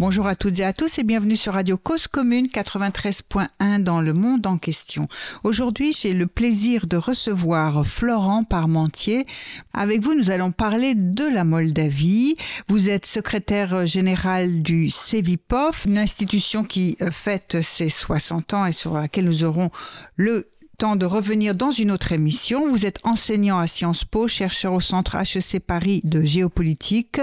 Bonjour à toutes et à tous et bienvenue sur Radio Cause Commune 93.1 dans le monde en question. Aujourd'hui, j'ai le plaisir de recevoir Florent Parmentier. Avec vous, nous allons parler de la Moldavie. Vous êtes secrétaire général du CEVIPOF, une institution qui fête ses 60 ans et sur laquelle nous aurons le temps de revenir dans une autre émission. Vous êtes enseignant à Sciences Po, chercheur au centre HEC Paris de géopolitique,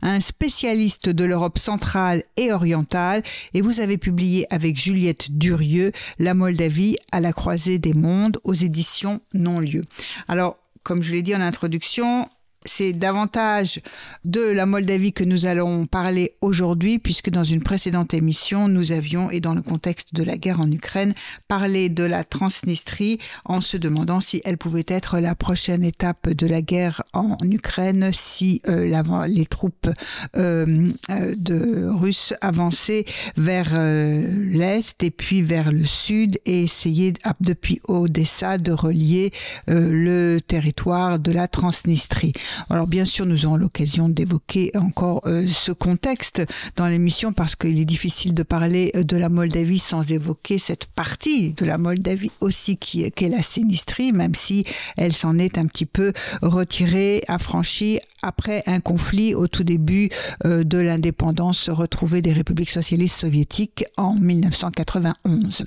un spécialiste de l'Europe centrale et orientale et vous avez publié avec Juliette Durieux La Moldavie à la croisée des mondes aux éditions Non-Lieu. Alors, comme je l'ai dit en introduction, c'est davantage de la Moldavie que nous allons parler aujourd'hui, puisque dans une précédente émission, nous avions, et dans le contexte de la guerre en Ukraine, parlé de la Transnistrie en se demandant si elle pouvait être la prochaine étape de la guerre en Ukraine, si euh, les troupes euh, euh, de russes avançaient vers l'est et puis vers le sud et essayaient depuis Odessa de relier le territoire de la Transnistrie. Alors bien sûr, nous aurons l'occasion d'évoquer encore euh, ce contexte dans l'émission parce qu'il est difficile de parler de la Moldavie sans évoquer cette partie de la Moldavie aussi qui est la Sinistrie, même si elle s'en est un petit peu retirée, affranchie après un conflit au tout début euh, de l'indépendance retrouvée des républiques socialistes soviétiques en 1991.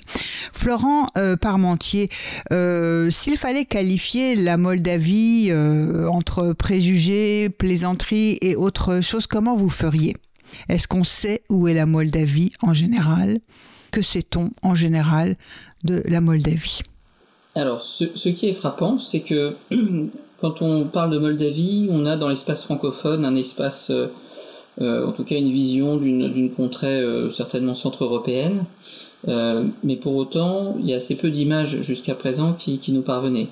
Florent euh, Parmentier, euh, s'il fallait qualifier la Moldavie entre préjugés, plaisanteries et autres choses, comment vous feriez? Est-ce qu'on sait où est la Moldavie en général? Que sait-on en général de la Moldavie? Alors, ce qui est frappant, c'est que quand on parle de Moldavie, on a dans l'espace francophone un espace, euh, euh, en tout cas une vision d'une contrée euh, certainement centre-européenne. Mais pour autant, il y a assez peu d'images jusqu'à présent qui, nous parvenaient.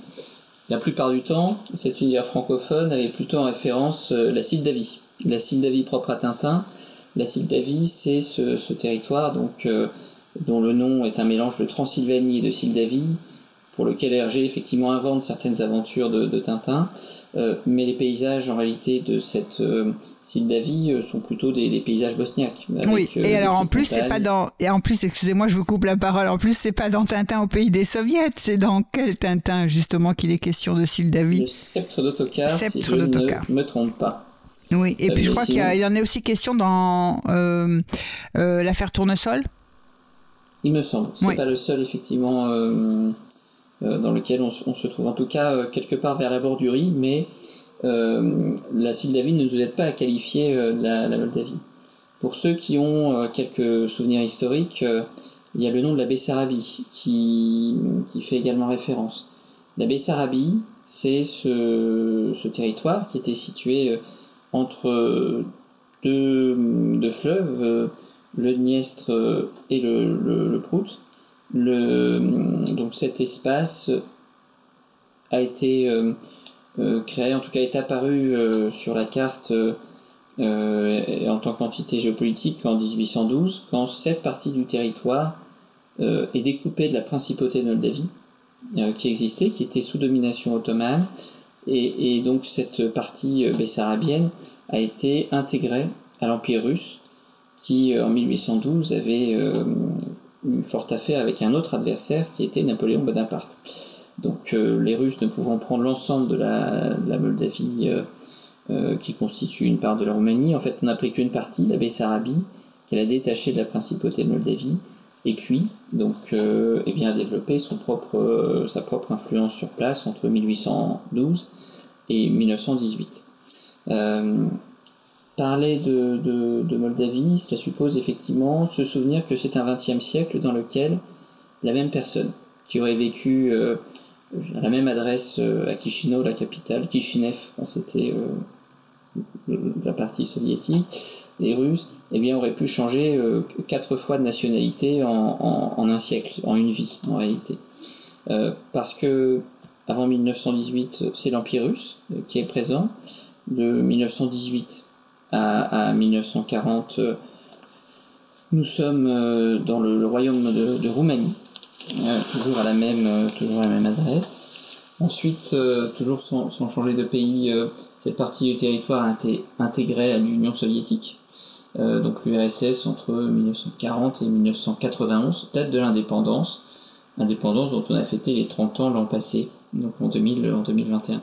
La plupart du temps, cet univers francophone avait plutôt en référence la Sildavie. La Sildavie propre à Tintin. La Sildavie, c'est ce, territoire donc, dont le nom est un mélange de Transylvanie et de Sildavie, pour lequel Hergé effectivement invente certaines aventures de, de Tintin, euh, mais les paysages en réalité de cette euh, Sildavie sont plutôt des, des paysages bosniaques. Avec, oui, et euh, alors en plus c'est pas dans et en plus excusez-moi je vous coupe la parole en plus c'est pas dans Tintin au pays des soviets, c'est dans quel Tintin justement qu'il est question de Sildavie Le sceptre d'autocar si je ne me trompe pas. Oui, et euh, puis je crois qu'il y, y, en a aussi question dans euh, euh, l'affaire Tournesol? Il me semble. C'est oui. pas le seul, effectivement, euh, euh, dans lequel on, se trouve. En tout cas, euh, quelque part vers la bordurie, mais euh, la Sildavie ne nous aide pas à qualifier la, Moldavie. Pour ceux qui ont quelques souvenirs historiques, il y a le nom de la Bessarabie qui, fait également référence. La Bessarabie, c'est ce, territoire qui était situé entre deux, fleuves, le Dniestre et le, le Prout. Le, donc cet espace a été euh, euh, créé, en tout cas est apparu euh, sur la carte en tant qu'entité géopolitique en 1812, quand cette partie du territoire est découpée de la principauté de Moldavie, qui existait, qui était sous domination ottomane, et, et, donc cette partie bessarabienne a été intégrée à l'Empire russe qui en 1812 avait euh, fort affaire avec un autre adversaire qui était Napoléon Bonaparte. Donc euh, les Russes ne pouvant prendre l'ensemble de la, de la Moldavie euh, qui constitue une part de la Roumanie, en fait on n'a pris qu'une partie, la Bessarabie, qu'elle a détachée de la principauté de Moldavie et puis donc euh, bien, a développé son propre, euh, sa propre influence sur place entre 1812 et 1918. Euh, parler de, Moldavie, cela suppose effectivement se souvenir que c'est un XXe siècle dans lequel la même personne qui aurait vécu euh, à la même adresse euh, à Chisinau, la capitale, Kishinev, quand c'était euh, la partie soviétique, les Russes, eh bien, auraient pu changer euh, quatre fois de nationalité en, en, un siècle, en une vie, en réalité. Euh, parce que avant 1918, c'est l'Empire russe euh, qui est présent. De 1918 à, à 1940, Nous sommes dans le, royaume de, Roumanie, toujours, à la même, toujours à la même adresse. Ensuite, toujours sans, changer de pays, cette partie du territoire a été intégrée à l'Union soviétique. donc l'URSS entre 1940 et 1991, date de l'indépendance, indépendance dont on a fêté les 30 ans l'an passé, donc en, 2000, en 2021.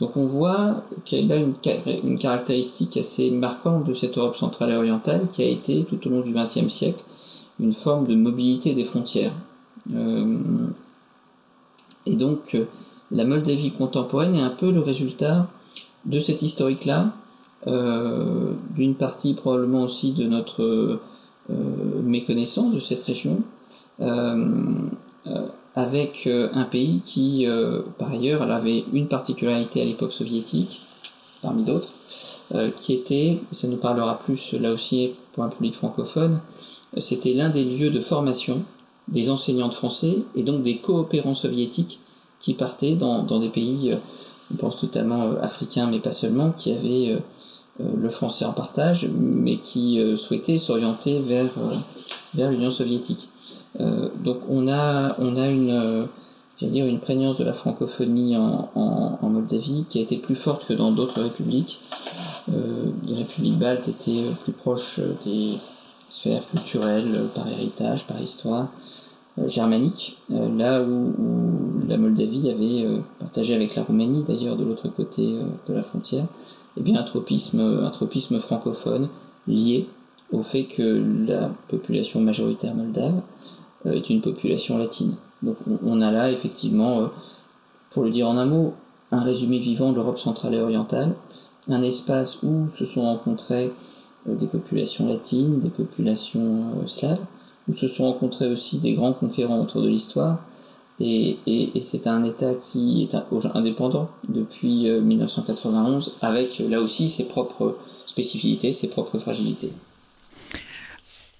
Donc on voit qu'elle a une, caractéristique assez marquante de cette Europe centrale et orientale qui a été tout au long du XXe siècle une forme de mobilité des frontières. Euh, et donc la Moldavie contemporaine est un peu le résultat de cette historique-là, euh, d'une partie probablement aussi de notre euh, méconnaissance de cette région, avec euh, un pays qui, euh, par ailleurs, avait une particularité à l'époque soviétique, parmi d'autres, euh, qui était, ça nous parlera plus là aussi pour un public francophone, c'était l'un des lieux de formation des enseignants de français et donc des coopérants soviétiques qui partaient dans, des pays, on pense notamment africains, mais pas seulement, qui avaient le français en partage, mais qui souhaitaient s'orienter vers l'Union soviétique. Euh, donc on a, euh, une prégnance de la francophonie en, Moldavie qui a été plus forte que dans d'autres républiques. Euh, les républiques baltes étaient plus proches des sphères culturelles par héritage, par histoire germanique, là où, la Moldavie avait partagé avec la Roumanie, d'ailleurs de l'autre côté de la frontière, eh un tropisme, un tropisme francophone lié au fait que la population majoritaire moldave est une population latine. Donc on a là effectivement, euh, pour le dire en un mot, un résumé vivant de l'Europe centrale et orientale, un espace où se sont rencontrées euh, des populations latines, des populations slaves, où se sont rencontrés aussi des grands conquérants autour de l'histoire, et, c'est un État qui est indépendant depuis 1991, avec là aussi ses propres spécificités, ses propres fragilités.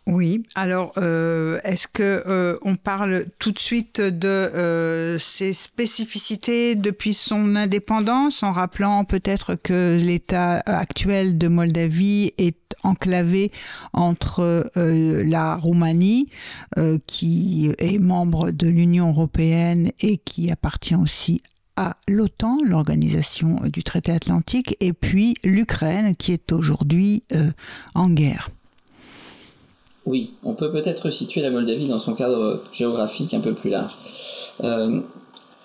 Oui, alors euh, est-ce que euh, on parle tout de suite de euh, ses spécificités depuis son indépendance, en rappelant peut-être que l'État actuel de Moldavie est enclavé entre la Roumanie, qui est membre de l'Union européenne et qui appartient aussi à l'OTAN, l'organisation du traité atlantique, et puis l'Ukraine, qui est aujourd'hui en guerre. Oui, on peut peut-être situer la Moldavie dans son cadre géographique un peu plus large. Euh,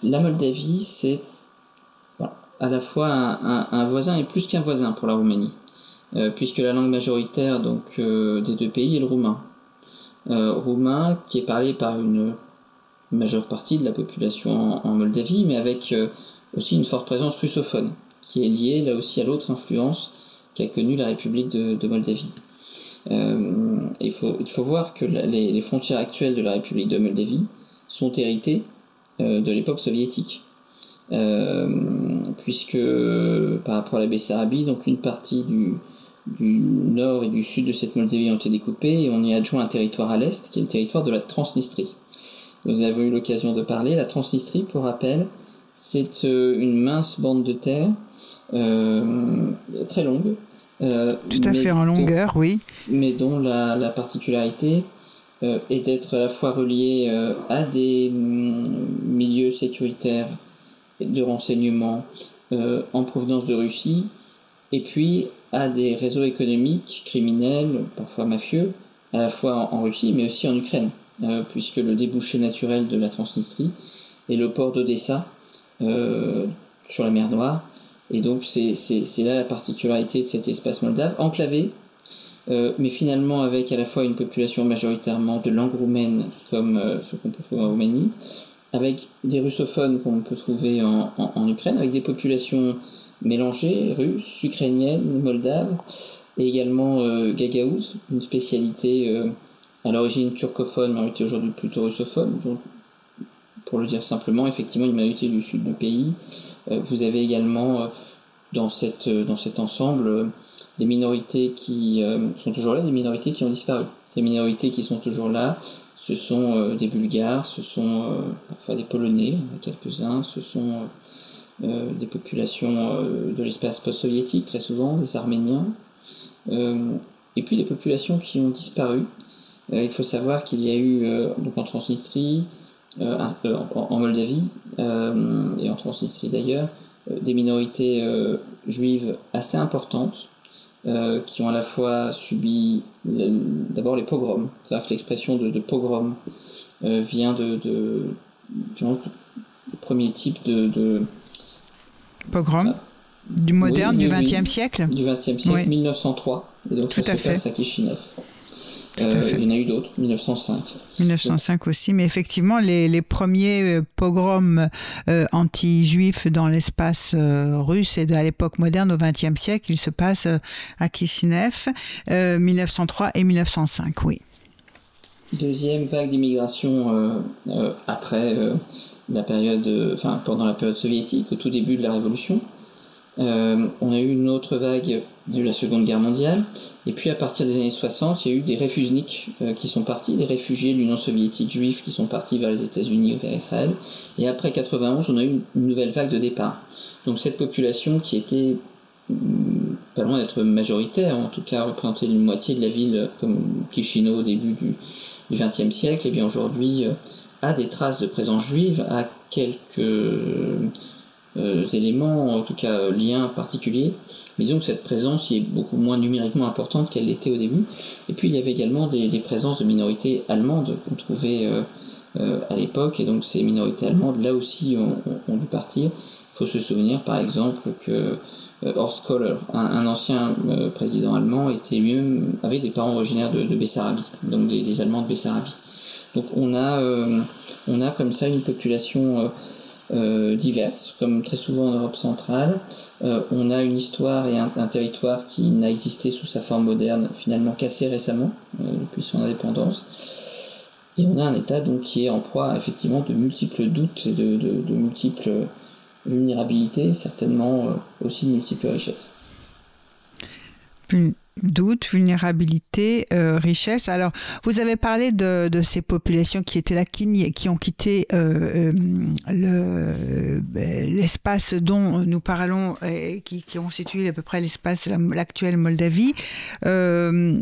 la Moldavie, c'est à la fois un, voisin et plus qu'un voisin pour la Roumanie, euh, puisque la langue majoritaire donc, euh, des deux pays est le roumain. roumain qui est parlé par une majeure partie de la population en, Moldavie, mais avec aussi une forte présence russophone, qui est liée là aussi à l'autre influence qu'a connue la République de Moldavie. Euh, il, faut, voir que les, frontières actuelles de la République de Moldavie sont héritées euh, de l'époque soviétique. Euh, puisque par rapport à la Bessarabie, donc une partie du, du nord et du sud de cette Moldavie ont été découpées et on y adjoint un territoire à l'est qui est le territoire de la Transnistrie. Vous avez eu l'occasion de parler. La Transnistrie, pour rappel, c'est une mince bande de terre très longue euh, Tout à fait en longueur, oui. Mais dont la, particularité euh, est d'être à la fois relié euh, à des mm, milieux sécuritaires de renseignement en provenance de Russie, et puis à des réseaux économiques, criminels, parfois mafieux, à la fois en, Russie, mais aussi en Ukraine, puisque le débouché naturel de la Transnistrie est le port d'Odessa, sur la mer Noire, et donc c'est là la particularité de cet espace moldave, enclavé, euh, mais finalement avec à la fois une population majoritairement de langue roumaine, comme euh, ce qu'on peut trouver en Roumanie, avec des russophones qu'on peut trouver en, en, Ukraine, avec des populations mélangées, russes, ukrainiennes, moldaves, et également euh, gagaouz, une spécialité euh, à l'origine turcophone, majorité aujourd'hui plutôt russophone, donc pour le dire simplement, effectivement une majorité du sud du pays, vous avez également euh, euh, dans cet ensemble des minorités qui sont toujours là, des minorités qui ont disparu. Ces minorités qui sont toujours là, ce sont des Bulgares, ce sont parfois des Polonais, quelques-uns, ce sont des populations de l'espace post-soviétique, très souvent, des Arméniens, et puis des populations qui ont disparu, il faut savoir qu'il y a eu donc en Transnistrie, en, Moldavie et en Transnistrie d'ailleurs, des minorités juives assez importantes qui ont à la fois subi d'abord les pogroms. C'est-à-dire que l'expression de, pogrom vient de, de, premier type de, pogrom du moderne, du XXe siècle Du XXe siècle, 1903. Et donc Tout ça se passe à Kishinev. Euh, il y en a eu d'autres, 1905. 1905 aussi, mais effectivement, les, les premiers euh, pogroms euh, anti-juifs dans l'espace russe et de à l'époque moderne, au XXe siècle, ils se passent à Kishinev, 1903 et 1905, oui. Deuxième vague d'immigration après la période, enfin pendant la période soviétique, au tout début de la révolution. Euh, on a eu une autre vague, eu la Seconde Guerre mondiale, et puis à partir des années 60, il y a eu des réfusniks euh, qui sont partis, des réfugiés de l'Union soviétique juifs qui sont partis vers les États-Unis ou vers Israël, et après 91, on a eu une, nouvelle vague de départ. Donc cette population qui était mm, pas loin d'être majoritaire, en tout cas représentait une moitié de la ville comme Chisinau au début du XXe siècle, et bien aujourd'hui euh, a des traces de présence juive, a quelques euh, éléments, en tout cas euh, liens particuliers. Mais disons que cette présence est beaucoup moins numériquement importante qu'elle l'était au début. Et puis il y avait également des, présences de minorités allemandes qu'on trouvait euh, à l'époque. Et donc ces minorités allemandes, là aussi, ont, dû partir. Il faut se souvenir par exemple que Horst Kohler, un, ancien président allemand, était lui-même, avait des parents originaires de, Bessarabie, donc des, Allemands de Bessarabie. Donc on a, on a comme ça une population euh, diverses, comme très souvent en Europe centrale. Euh, on a une histoire et un, territoire qui n'a existé sous sa forme moderne finalement qu'assez récemment, euh, depuis son indépendance. Et on a un État donc qui est en proie effectivement de multiples doutes et de, de multiples vulnérabilités, certainement aussi de multiples richesses doute, vulnérabilité, euh, richesse. Alors, vous avez parlé de, ces populations qui étaient là, qui, ont quitté euh, euh, l'espace dont nous parlons, et qui, qui constitue à peu près l'espace de l'actuelle Moldavie. dans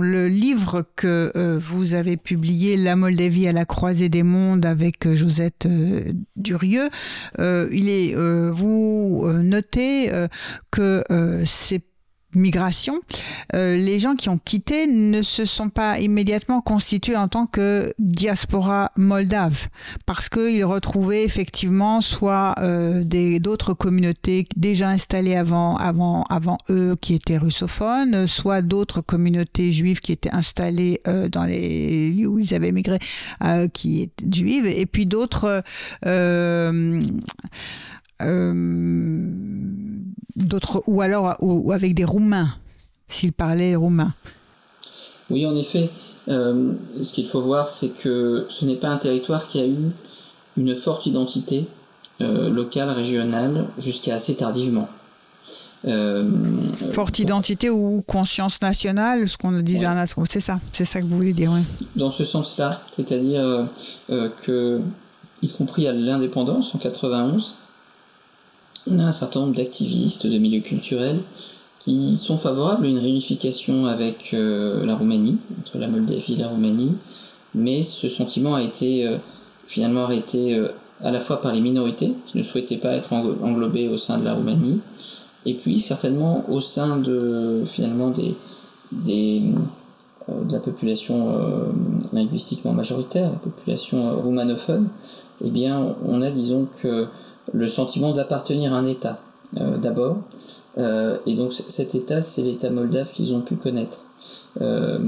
le livre que vous avez publié, La Moldavie à la croisée des mondes avec Josette Durieux, il est, vous notez que c'est migration, euh, les gens qui ont quitté ne se sont pas immédiatement constitués en tant que diaspora moldave, parce qu'ils retrouvaient effectivement soit euh, d'autres communautés déjà installées avant, avant, avant eux qui étaient russophones, soit d'autres communautés juives qui étaient installées euh, dans les lieux où ils avaient migré, qui étaient juives, et puis d'autres euh, d'autres, ou alors ou, avec des Roumains, s'ils parlaient roumain. Oui, en effet. Euh, ce qu'il faut voir, c'est que ce n'est pas un territoire qui a eu une forte identité euh, locale, régionale, jusqu'à assez tardivement. Forte identité ou conscience nationale, ce qu'on disait c'est ça, c'est ça que vous voulez dire. Dans ce sens-là, c'est-à-dire que, y compris à l'indépendance en 91, on a un certain nombre d'activistes de milieux culturels qui sont favorables à une réunification avec euh, la Roumanie, entre la Moldavie et la Roumanie, mais ce sentiment a été euh, finalement arrêté euh, à la fois par les minorités qui ne souhaitaient pas être englobées au sein de la Roumanie, et puis certainement au sein de finalement des, de la population linguistiquement majoritaire, la population roumanophone, eh bien on a disons que le sentiment d'appartenir à un État, euh, d'abord. Euh, et donc cet État, c'est l'État moldave qu'ils ont pu connaître. Euh,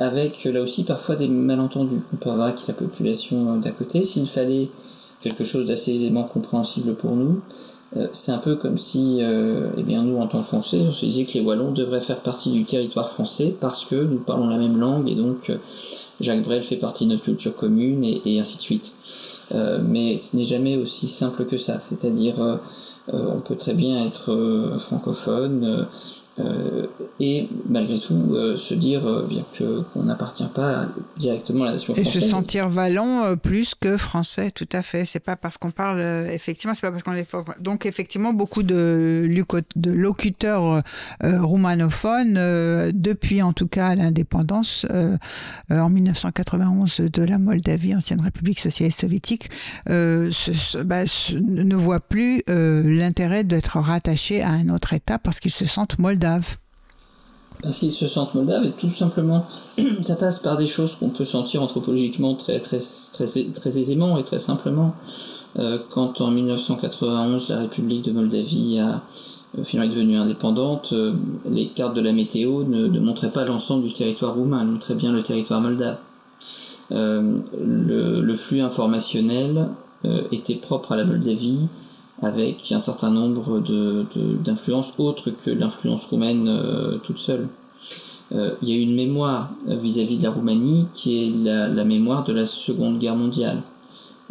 avec là aussi parfois des malentendus. On peut avoir avec la population d'à côté. S'il fallait quelque chose d'assez aisément compréhensible pour nous, c'est un peu comme si, eh bien nous en tant que Français, on se disait que les Wallons devraient faire partie du territoire français parce que nous parlons la même langue et donc Jacques Brel fait partie de notre culture commune et ainsi de suite. Euh, mais ce n'est jamais aussi simple que ça. C'est-à-dire, euh, euh, on peut très bien être francophone euh, et malgré tout euh, se dire euh, bien que qu'on n'appartient pas directement à la nation française. Et se sentir valent plus que français, tout à fait. C'est pas parce qu'on parle effectivement, c'est pas parce qu'on est fort. Donc effectivement, beaucoup de, de locuteurs roumanophones depuis en tout cas l'indépendance en 1991 de la Moldavie, ancienne République socialiste soviétique, bah, ne voient plus l'intérêt d'être rattachés à un autre État parce qu'ils se sentent moldaves parce qu'ils se sentent moldaves tout simplement, ça passe par des choses qu'on peut sentir anthropologiquement très, très, très, très aisément et très simplement. Euh, quand en 1991 la République de Moldavie a euh, finalement devenue indépendante, euh, les cartes de la météo ne, montraient pas l'ensemble du territoire roumain, elles montraient bien le territoire moldave. Le, flux informationnel était propre à la Moldavie avec un certain nombre d'influences autres que l'influence roumaine euh, toute seule. Euh, il y a une mémoire vis-à-vis de la Roumanie qui est la, mémoire de la Seconde Guerre mondiale,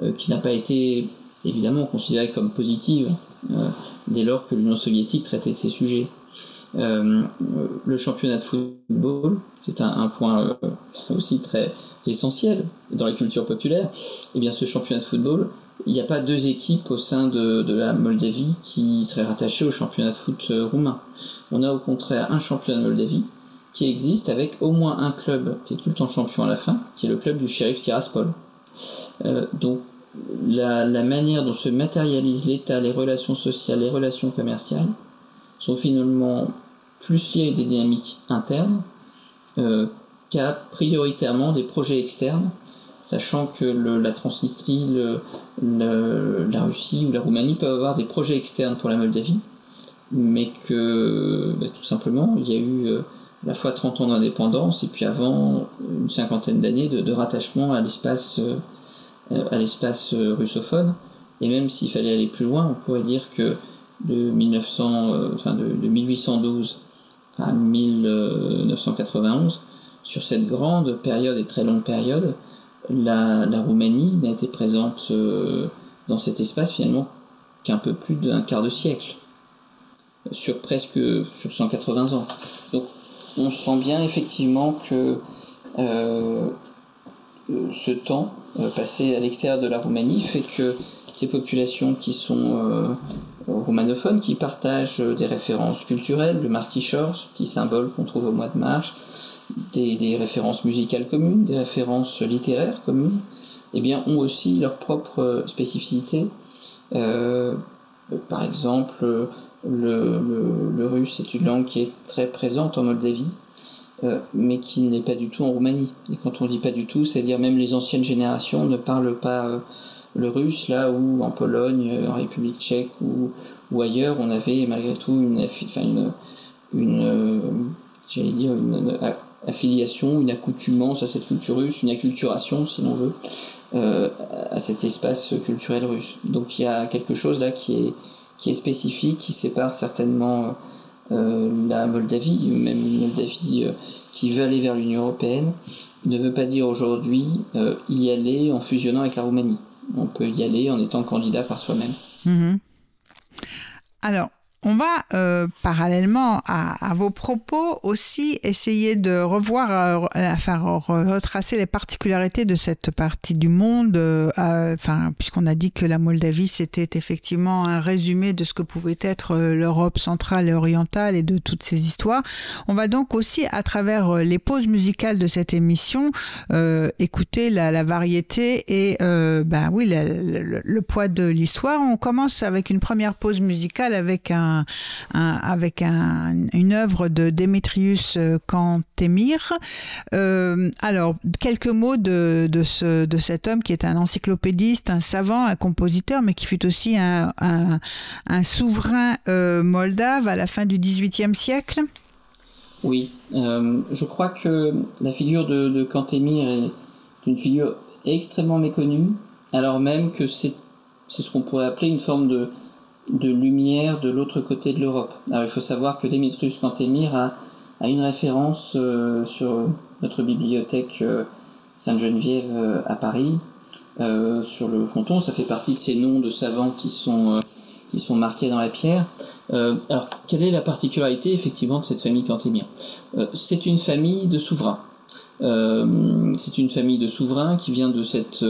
euh, qui n'a pas été évidemment considérée comme positive dès lors que l'Union soviétique traitait de ces sujets. le championnat de football, c'est un, un, point aussi très essentiel dans la culture populaire. Et eh bien, ce championnat de football il n'y a pas deux équipes au sein de, la Moldavie qui seraient rattachées au championnat de foot euh, roumain. On a au contraire un championnat de Moldavie qui existe avec au moins un club qui est tout le temps champion à la fin, qui est le club du shérif Tiraspol. Euh, donc la, manière dont se matérialise l'État, les relations sociales, les relations commerciales, sont finalement plus liées à des dynamiques internes euh, qu'à prioritairement des projets externes sachant que la Transnistrie, la Russie ou la Roumanie peuvent avoir des projets externes pour la Moldavie, mais que bah, tout simplement il y a eu euh, à la fois 30 ans d'indépendance et puis avant une cinquantaine d'années de, rattachement à l'espace euh, euh, russophone. Et même s'il fallait aller plus loin, on pourrait dire que de, 1900, enfin de, de 1812 à 1991, sur cette grande période et très longue période, la, Roumanie n'a été présente euh, dans cet espace finalement qu'un peu plus d'un quart de siècle, sur presque sur 180 ans. Donc on sent bien effectivement que euh, ce temps euh, passé à l'extérieur de la Roumanie fait que ces populations qui sont roumanophones, qui partagent des références culturelles, le martichor, petit symbole qu'on trouve au mois de mars, des, références musicales communes, des références littéraires communes, eh bien, ont aussi leur propre spécificité. Euh, par exemple, le, russe est une langue qui est très présente en Moldavie, euh, mais qui n'est pas du tout en Roumanie. Et quand on dit pas du tout, c'est-à-dire même les anciennes générations ne parlent pas euh, le russe, là où en Pologne, en République tchèque ou, ou ailleurs, on avait malgré tout une, une, une j'allais dire, une, affiliation, une accoutumance à cette culture russe, une acculturation, si l'on veut, euh, à cet espace culturel russe. Donc il y a quelque chose là qui est, spécifique, qui sépare certainement euh, la Moldavie, même une Moldavie euh, qui veut aller vers l'Union européenne, ne veut pas dire aujourd'hui y aller en fusionnant avec la Roumanie. On peut y aller en étant candidat par soi-même. Mm-hmm. Alors, on va, euh, parallèlement à, vos propos, aussi essayer de revoir, euh, enfin, retracer les particularités de cette partie du monde, euh, enfin, puisqu'on a dit que la Moldavie, c'était effectivement un résumé de ce que pouvait être l'Europe centrale et orientale et de toutes ces histoires. On va donc aussi, à travers les pauses musicales de cette émission, écouter la, variété et, ben oui, le poids de l'histoire. On commence avec une première pause musicale avec un avec une œuvre de Démétrius Cantemir. Euh, alors, quelques mots de, de cet homme qui est un encyclopédiste, un savant, un compositeur, mais qui fut aussi un, souverain euh, moldave à la fin du XVIIIe siècle. Oui, euh, je crois que la figure de, de Cantemir est une figure extrêmement méconnue, alors même que c'est ce qu'on pourrait appeler une forme de, de lumière de l'autre côté de l'Europe. Alors il faut savoir que Démétrius Cantemir a, a une référence euh, sur notre bibliothèque euh, Sainte-Geneviève euh, à Paris, sur le fronton. Ça fait partie de ces noms de savants qui sont, qui sont marqués dans la pierre. alors, quelle est la particularité effectivement de cette famille Cantémir C'est une famille de souverains. c'est une famille de souverains qui vient de cette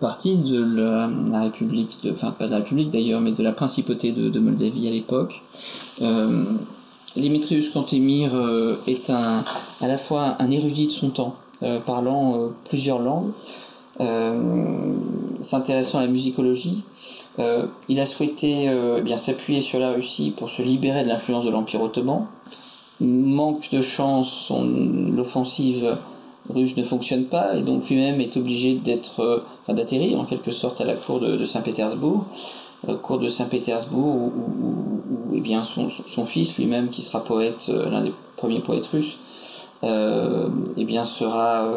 partie de la, République, enfin pas de la République d'ailleurs, mais de la principauté de, Moldavie à l'époque. Euh, Dimitrius Cantemir euh, est un, à la fois un érudit de son temps, euh, parlant plusieurs langues, s'intéressant à la musicologie. il a souhaité eh bien s'appuyer sur la Russie pour se libérer de l'influence de l'Empire ottoman. Manque de chance, l'offensive russe ne fonctionne pas et donc lui-même est obligé d'être, euh, enfin, d'atterrir en quelque sorte à la cour de, Saint-Pétersbourg, euh, cour de Saint-Pétersbourg où, où, eh bien son, son fils lui-même qui sera poète, euh, l'un des premiers poètes russes, eh bien sera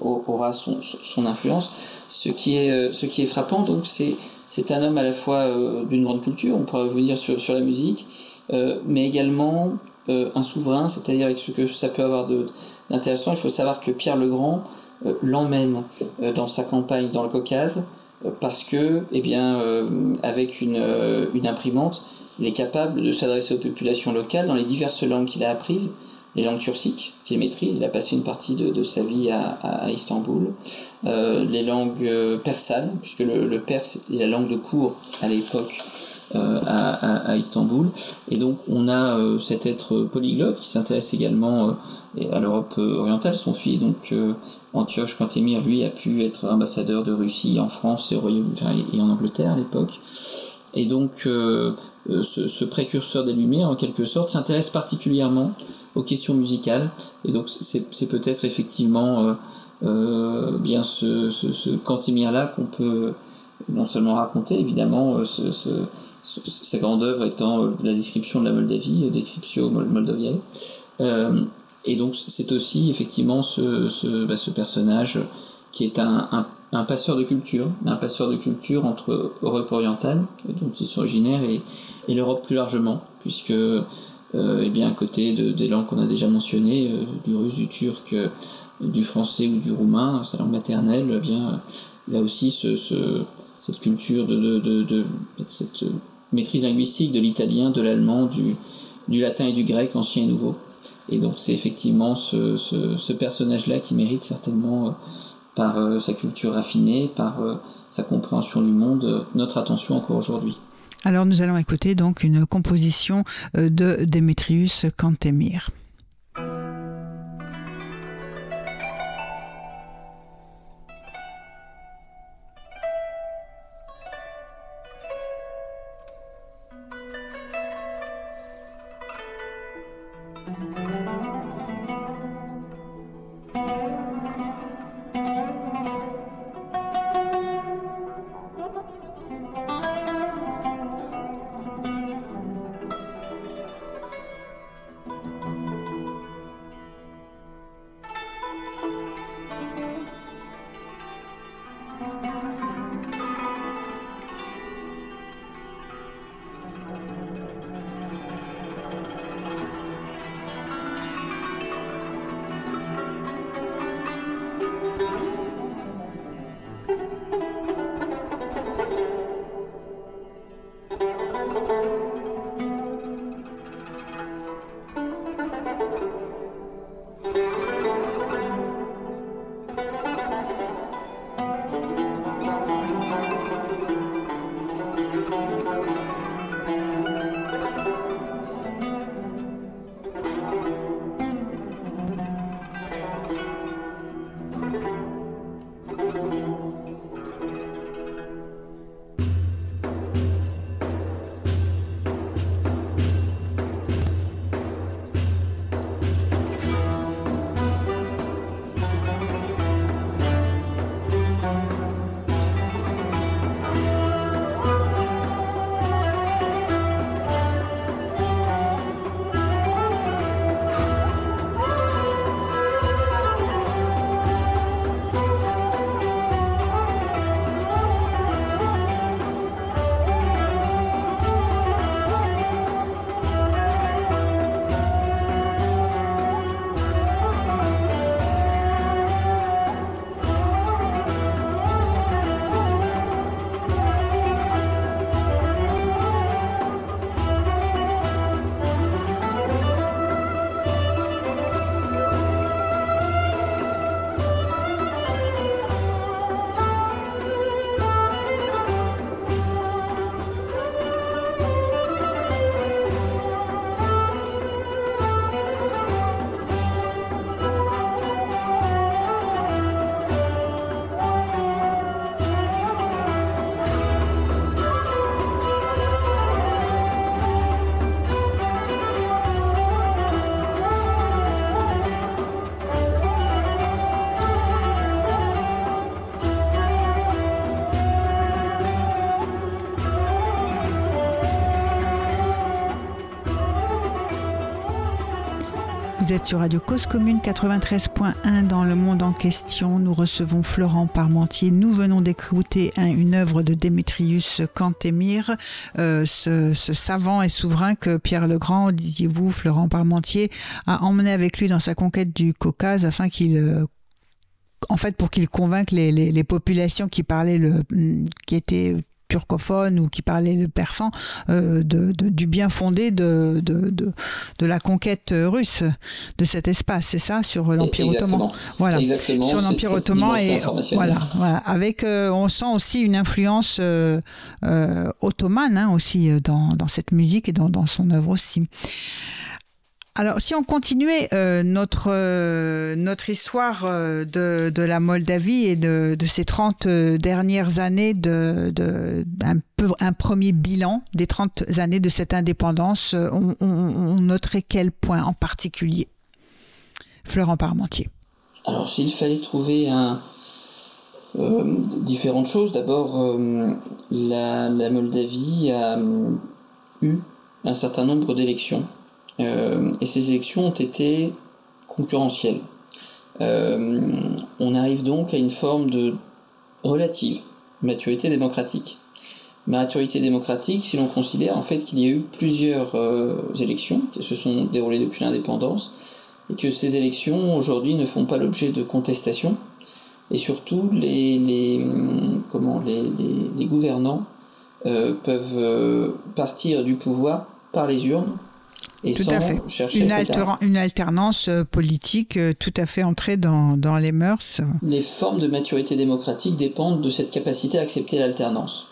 aura son, son, influence. Ce qui est ce qui est frappant donc c'est c'est un homme à la fois d'une grande culture, on pourrait revenir sur, sur la musique, mais également un souverain, c'est-à-dire avec ce que ça peut avoir de Intéressant, il faut savoir que Pierre le Grand euh, l'emmène euh, dans sa campagne dans le Caucase euh, parce que, eh avec une imprimante, il est capable de s'adresser aux populations locales dans les diverses langues qu'il a apprises les langues turciques qu'il maîtrise. Il a passé une partie de, sa vie à, Istanbul. les langues persanes, puisque le, perse est la langue de cour à l'époque à, Istanbul. Et donc on a cet être polyglotte qui s'intéresse également à l'Europe orientale. Son fils, donc euh, Antioche Cantemir, lui, a pu être ambassadeur de Russie en France et, en Angleterre à l'époque. Et donc, euh, euh, ce, précurseur des Lumières, en quelque sorte, s'intéresse particulièrement aux questions musicales. Et donc, c'est peut-être effectivement bien ce, ce, Cantemir-là qu'on peut non seulement raconter, évidemment, sa grande œuvre étant la description de la Moldavie, Descriptio Moldaviae, et donc c'est aussi effectivement ce, ce, bah, ce, personnage qui est un, un, passeur de culture, un passeur de culture entre Europe orientale, dont ils sont originaires, et l'Europe plus largement, puisque euh, eh bien, à côté de, des langues qu'on a déjà mentionnées, euh, du russe, du turc, euh, du français ou du roumain, sa langue maternelle, eh bien, il a aussi ce, ce, cette culture de, de, de, de, cette maîtrise linguistique de l'italien, de l'allemand, du, du latin et du grec, ancien et nouveau. Et donc c'est effectivement ce, ce, personnage-là qui mérite certainement, euh, par euh, sa culture raffinée, par euh, sa compréhension du monde, notre attention encore aujourd'hui. Alors nous allons écouter donc une composition de Démétrius Cantemir. Vous êtes sur Radio Cause Commune 93.1 dans le monde en question. Nous recevons Florent Parmentier. Nous venons d'écouter une œuvre de Démétrius Cantemir, euh, ce, savant et souverain que Pierre le Grand, disiez-vous, Florent Parmentier, a emmené avec lui dans sa conquête du Caucase afin qu'il euh, en fait, pour qu'il convainque les, populations qui parlaient le, qui étaient turcophone ou qui parlait le persan euh, de, du bien fondé de, de, de, la conquête russe de cet espace, c'est ça, sur l'Empire ottoman. Voilà, sur l'Empire ottoman et voilà, voilà, avec euh, on sent aussi une influence euh, ottomane hein, aussi dans, dans, cette musique et dans, dans son œuvre aussi. Alors, si on continuait euh, notre, euh, notre histoire euh, de, de, la Moldavie et de, de ces 30 dernières années, de, de un, premier bilan des 30 années de cette indépendance, on, noterait quel point en particulier? Florent Parmentier. Alors, s'il fallait trouver différentes choses, d'abord, la, la, Moldavie a eu un certain nombre d'élections euh, et ces élections ont été concurrentielles. Euh, on arrive donc à une forme de relative maturité démocratique. Maturité démocratique si l'on considère en fait qu'il y a eu plusieurs euh, élections qui se sont déroulées depuis l'indépendance et que ces élections aujourd'hui ne font pas l'objet de contestation et surtout les, comment, les gouvernants peuvent partir du pouvoir par les urnes tout à fait. une, alternance euh, politique euh, tout à fait entrée dans, dans, les mœurs. Les formes de maturité démocratique dépendent de cette capacité à accepter l'alternance.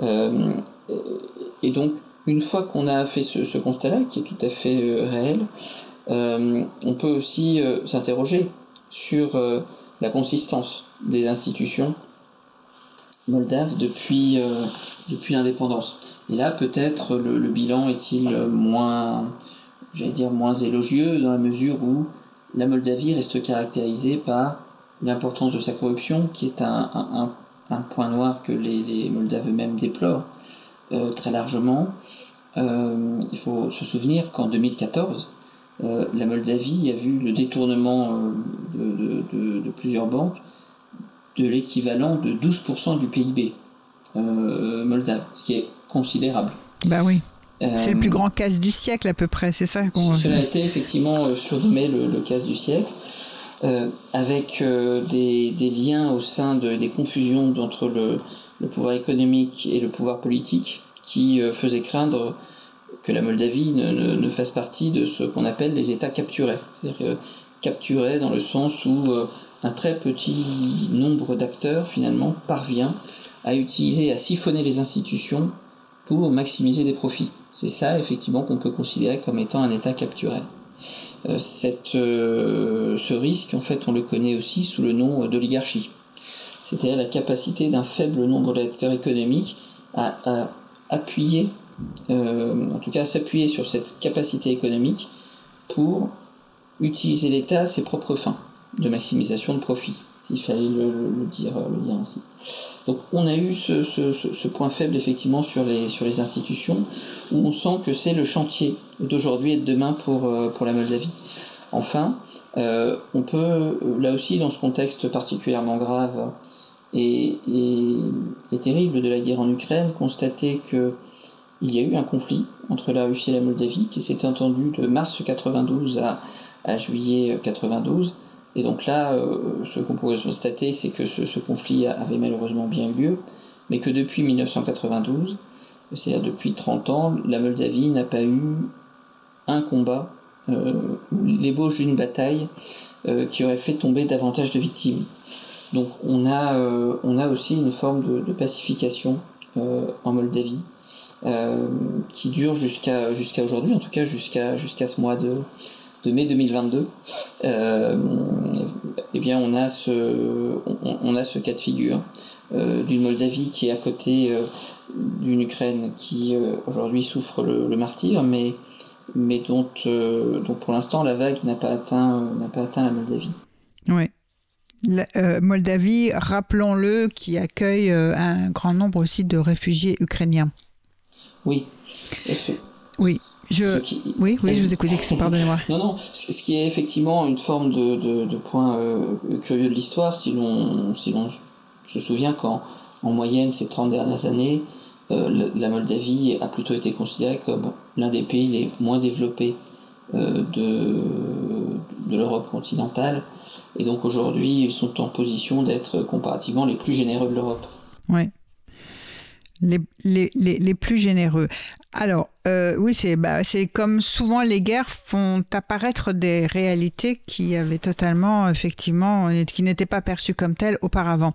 Euh, et donc, une fois qu'on a fait ce, constat-là, qui est tout à fait réel, on peut aussi s'interroger sur la consistance des institutions moldaves depuis, depuis l'indépendance. Et là, peut-être le, bilan est-il moins, j'allais dire, moins élogieux dans la mesure où la Moldavie reste caractérisée par l'importance de sa corruption, qui est un, point noir que les, Moldaves eux-mêmes déplorent euh, très largement. Euh, il faut se souvenir qu'en 2014, euh, la Moldavie a vu le détournement de, plusieurs banques de l'équivalent de 12% du PIB moldave, ce qui est considérable. Bah oui. c'est le plus grand casse du siècle à peu près, c'est ça Cela a été effectivement euh, surnommé le, le casse du siècle, euh, avec euh, des, des, liens au sein de, des confusions entre le, le, pouvoir économique et le pouvoir politique qui faisaient craindre que la Moldavie ne, ne, fasse partie de ce qu'on appelle les États capturés. C'est-à-dire capturés dans le sens où un très petit nombre d'acteurs finalement parvient à utiliser, à siphonner les institutions pour maximiser des profits. C'est ça, effectivement, qu'on peut considérer comme étant un État capturé. Euh, euh, ce risque, en fait, on le connaît aussi sous le nom d'oligarchie. C'est-à-dire la capacité d'un faible nombre d'acteurs économiques à, appuyer, euh, en tout cas à s'appuyer sur cette capacité économique pour utiliser l'État à ses propres fins de maximisation de profit, s'il fallait le, dire, le dire ainsi. Donc on a eu ce, point faible effectivement sur les, sur les institutions, où on sent que c'est le chantier d'aujourd'hui et de demain pour, euh, pour la Moldavie. Enfin, euh, on peut, euh, là aussi, dans ce contexte particulièrement grave et, et, terrible de la guerre en Ukraine, constater que il y a eu un conflit entre la Russie et la Moldavie qui s'est entendu de mars 92 à, à juillet 92 et donc là, euh, ce qu'on pourrait constater, c'est que ce, conflit avait malheureusement bien eu lieu, mais que depuis 1992, c'est-à-dire depuis 30 ans, la Moldavie n'a pas eu un combat, euh, l'ébauche d'une bataille euh, qui aurait fait tomber davantage de victimes. Donc on a, on a aussi une forme de, pacification en Moldavie qui dure jusqu'à jusqu'à aujourd'hui, en tout cas jusqu'à jusqu'à ce mois de, de mai 2022, euh, eh bien on a ce, on, a ce cas de figure euh, d'une Moldavie qui est à côté euh, d'une Ukraine qui euh, aujourd'hui souffre le, le, martyr, mais, mais dont, dont pour l'instant la vague n'a pas, atteint, n'a pas atteint la Moldavie. Oui. La, Moldavie, rappelons-le, qui accueille un grand nombre aussi de réfugiés ukrainiens. Oui. Oui. Je... Oui, oui, je vous écoute, pardonnez-moi. non, non, ce qui est effectivement une forme de, de, point euh, curieux de l'histoire, si l'on si se souvient qu'en en moyenne, ces 30 dernières années, euh, la Moldavie a plutôt été considérée comme l'un des pays les moins développés euh, de, de l'Europe continentale. Et donc aujourd'hui, ils sont en position d'être comparativement les plus généreux de l'Europe. Oui. Les, les, les, les, plus généreux. Alors, euh, oui, c'est bah, comme souvent les guerres font apparaître des réalités qui avaient totalement, effectivement, qui n'étaient pas perçues comme telles auparavant.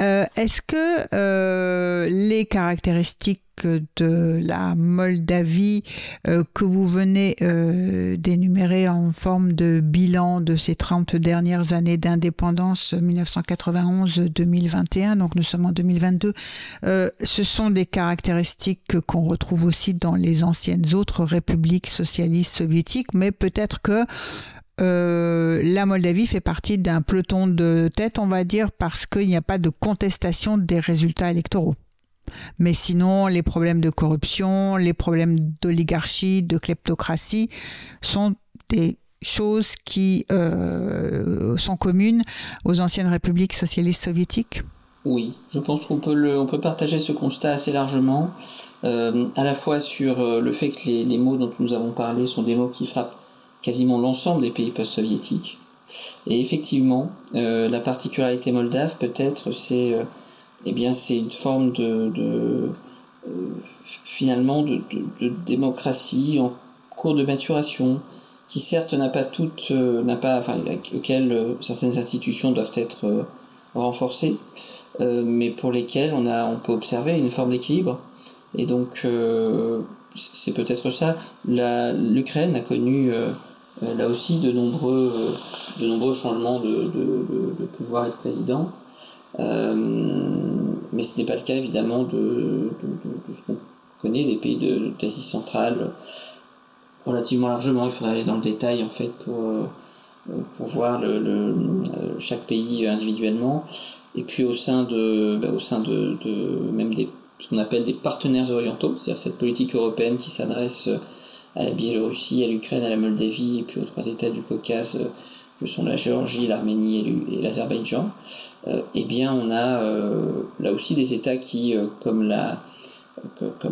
Euh, est-ce que euh, les caractéristiques de la Moldavie euh, que vous venez euh, d'énumérer en forme de bilan de ces 30 dernières années d'indépendance 1991-2021, donc nous sommes en 2022, euh, ce sont des caractéristiques qu'on retrouve aussi dans les anciennes autres républiques socialistes soviétiques, mais peut-être que la Moldavie fait partie d'un peloton de tête, on va dire, parce qu'il n'y a pas de contestation des résultats électoraux. Mais sinon, les problèmes de corruption, les problèmes d'oligarchie, de kleptocratie sont des choses qui euh, sont communes aux anciennes républiques socialistes soviétiques Oui, je pense qu'on peut, on peut partager ce constat assez largement, euh, à la fois sur euh, le fait que les, mots dont nous avons parlé sont des mots qui frappent quasiment l'ensemble des pays post-soviétiques. Et effectivement, la particularité moldave peut-être, c'est eh bien c'est une forme de, euh, finalement de, démocratie en cours de maturation qui certes n'a pas toute euh, n'a pas enfin auquel euh, certaines institutions doivent être renforcées mais pour lesquelles on a on peut observer une forme d'équilibre et donc c'est peut-être ça l'Ukraine a connu là aussi de nombreux de nombreux changements de, de, de pouvoir et de président euh, mais ce n'est pas le cas évidemment de, de, ce qu'on connaît des pays d'Asie centrale relativement largement. Il faudrait aller dans le détail en fait pour, euh, pour voir le, euh, chaque pays individuellement. Et puis au sein de, bah, au sein de, de même des, ce qu'on appelle des partenaires orientaux, c'est-à-dire cette politique européenne qui s'adresse à la Biélorussie, à l'Ukraine, à la Moldavie et puis aux trois États du Caucase que sont la Géorgie, l'Arménie et l'Azerbaïdjan, euh, eh bien on a euh, là aussi des États qui, euh, comme,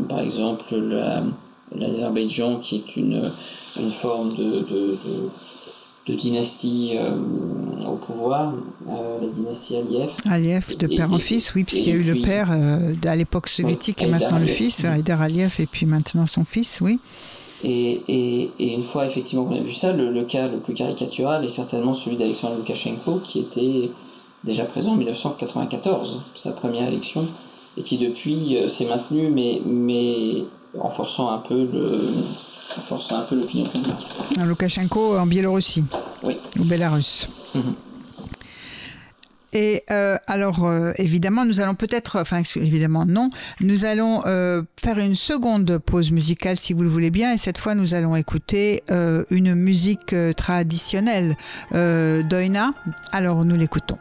par exemple l'Azerbaïdjan, qui est une, forme de, dynastie au pouvoir, la dynastie Aliyev. Aliyev, de père en fils, oui, puisqu'il y a eu le père à l'époque soviétique et maintenant le fils, Haïdar Aliyev, et puis maintenant son fils, oui. Et, et, une fois effectivement qu'on a vu ça, le, le, cas le plus caricatural est certainement celui d'Alexandre Loukachenko, qui était déjà présent en 1994, sa première élection, et qui depuis euh, s'est maintenu, mais, mais en forçant un peu le en forçant un peu l'opinion publique. Loukachenko en Biélorussie. Oui. Ou Bélarus. Mhm. Et euh, alors, euh, évidemment, nous allons peut-être, enfin, évidemment, non, nous allons euh, faire une seconde pause musicale, si vous le voulez bien, et cette fois, nous allons écouter une musique traditionnelle d'Oina. Alors, nous l'écoutons.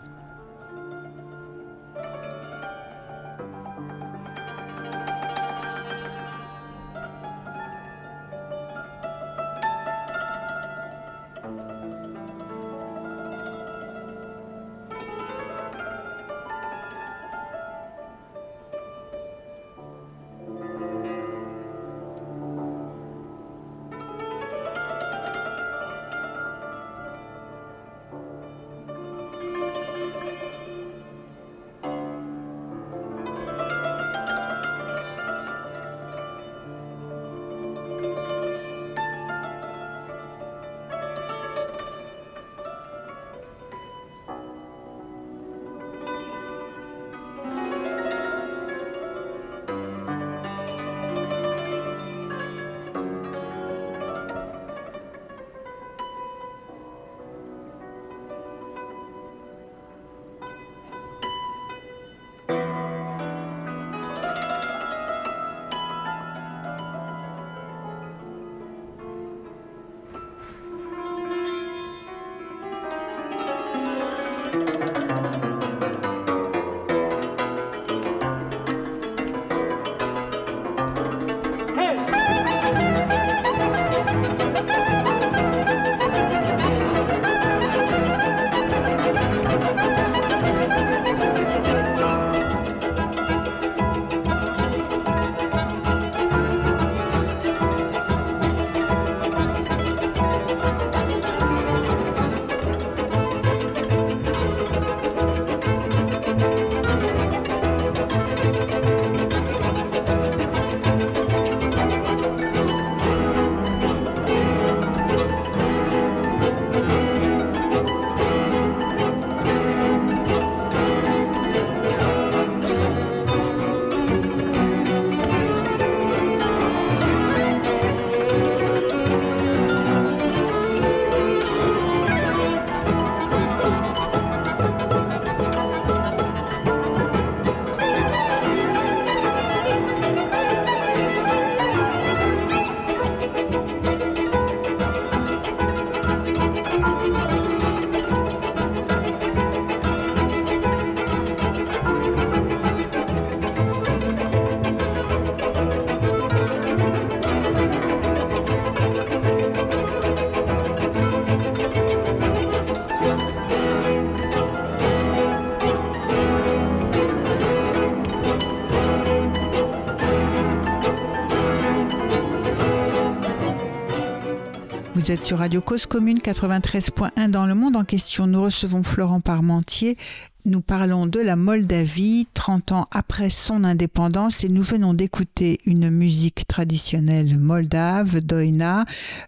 Vous êtes sur Radio Cause Commune 93.1 dans le monde en question. Nous recevons Florent Parmentier. Nous parlons de la Moldavie, 30 ans après son indépendance, et nous venons d'écouter une musique traditionnelle moldave, Doina.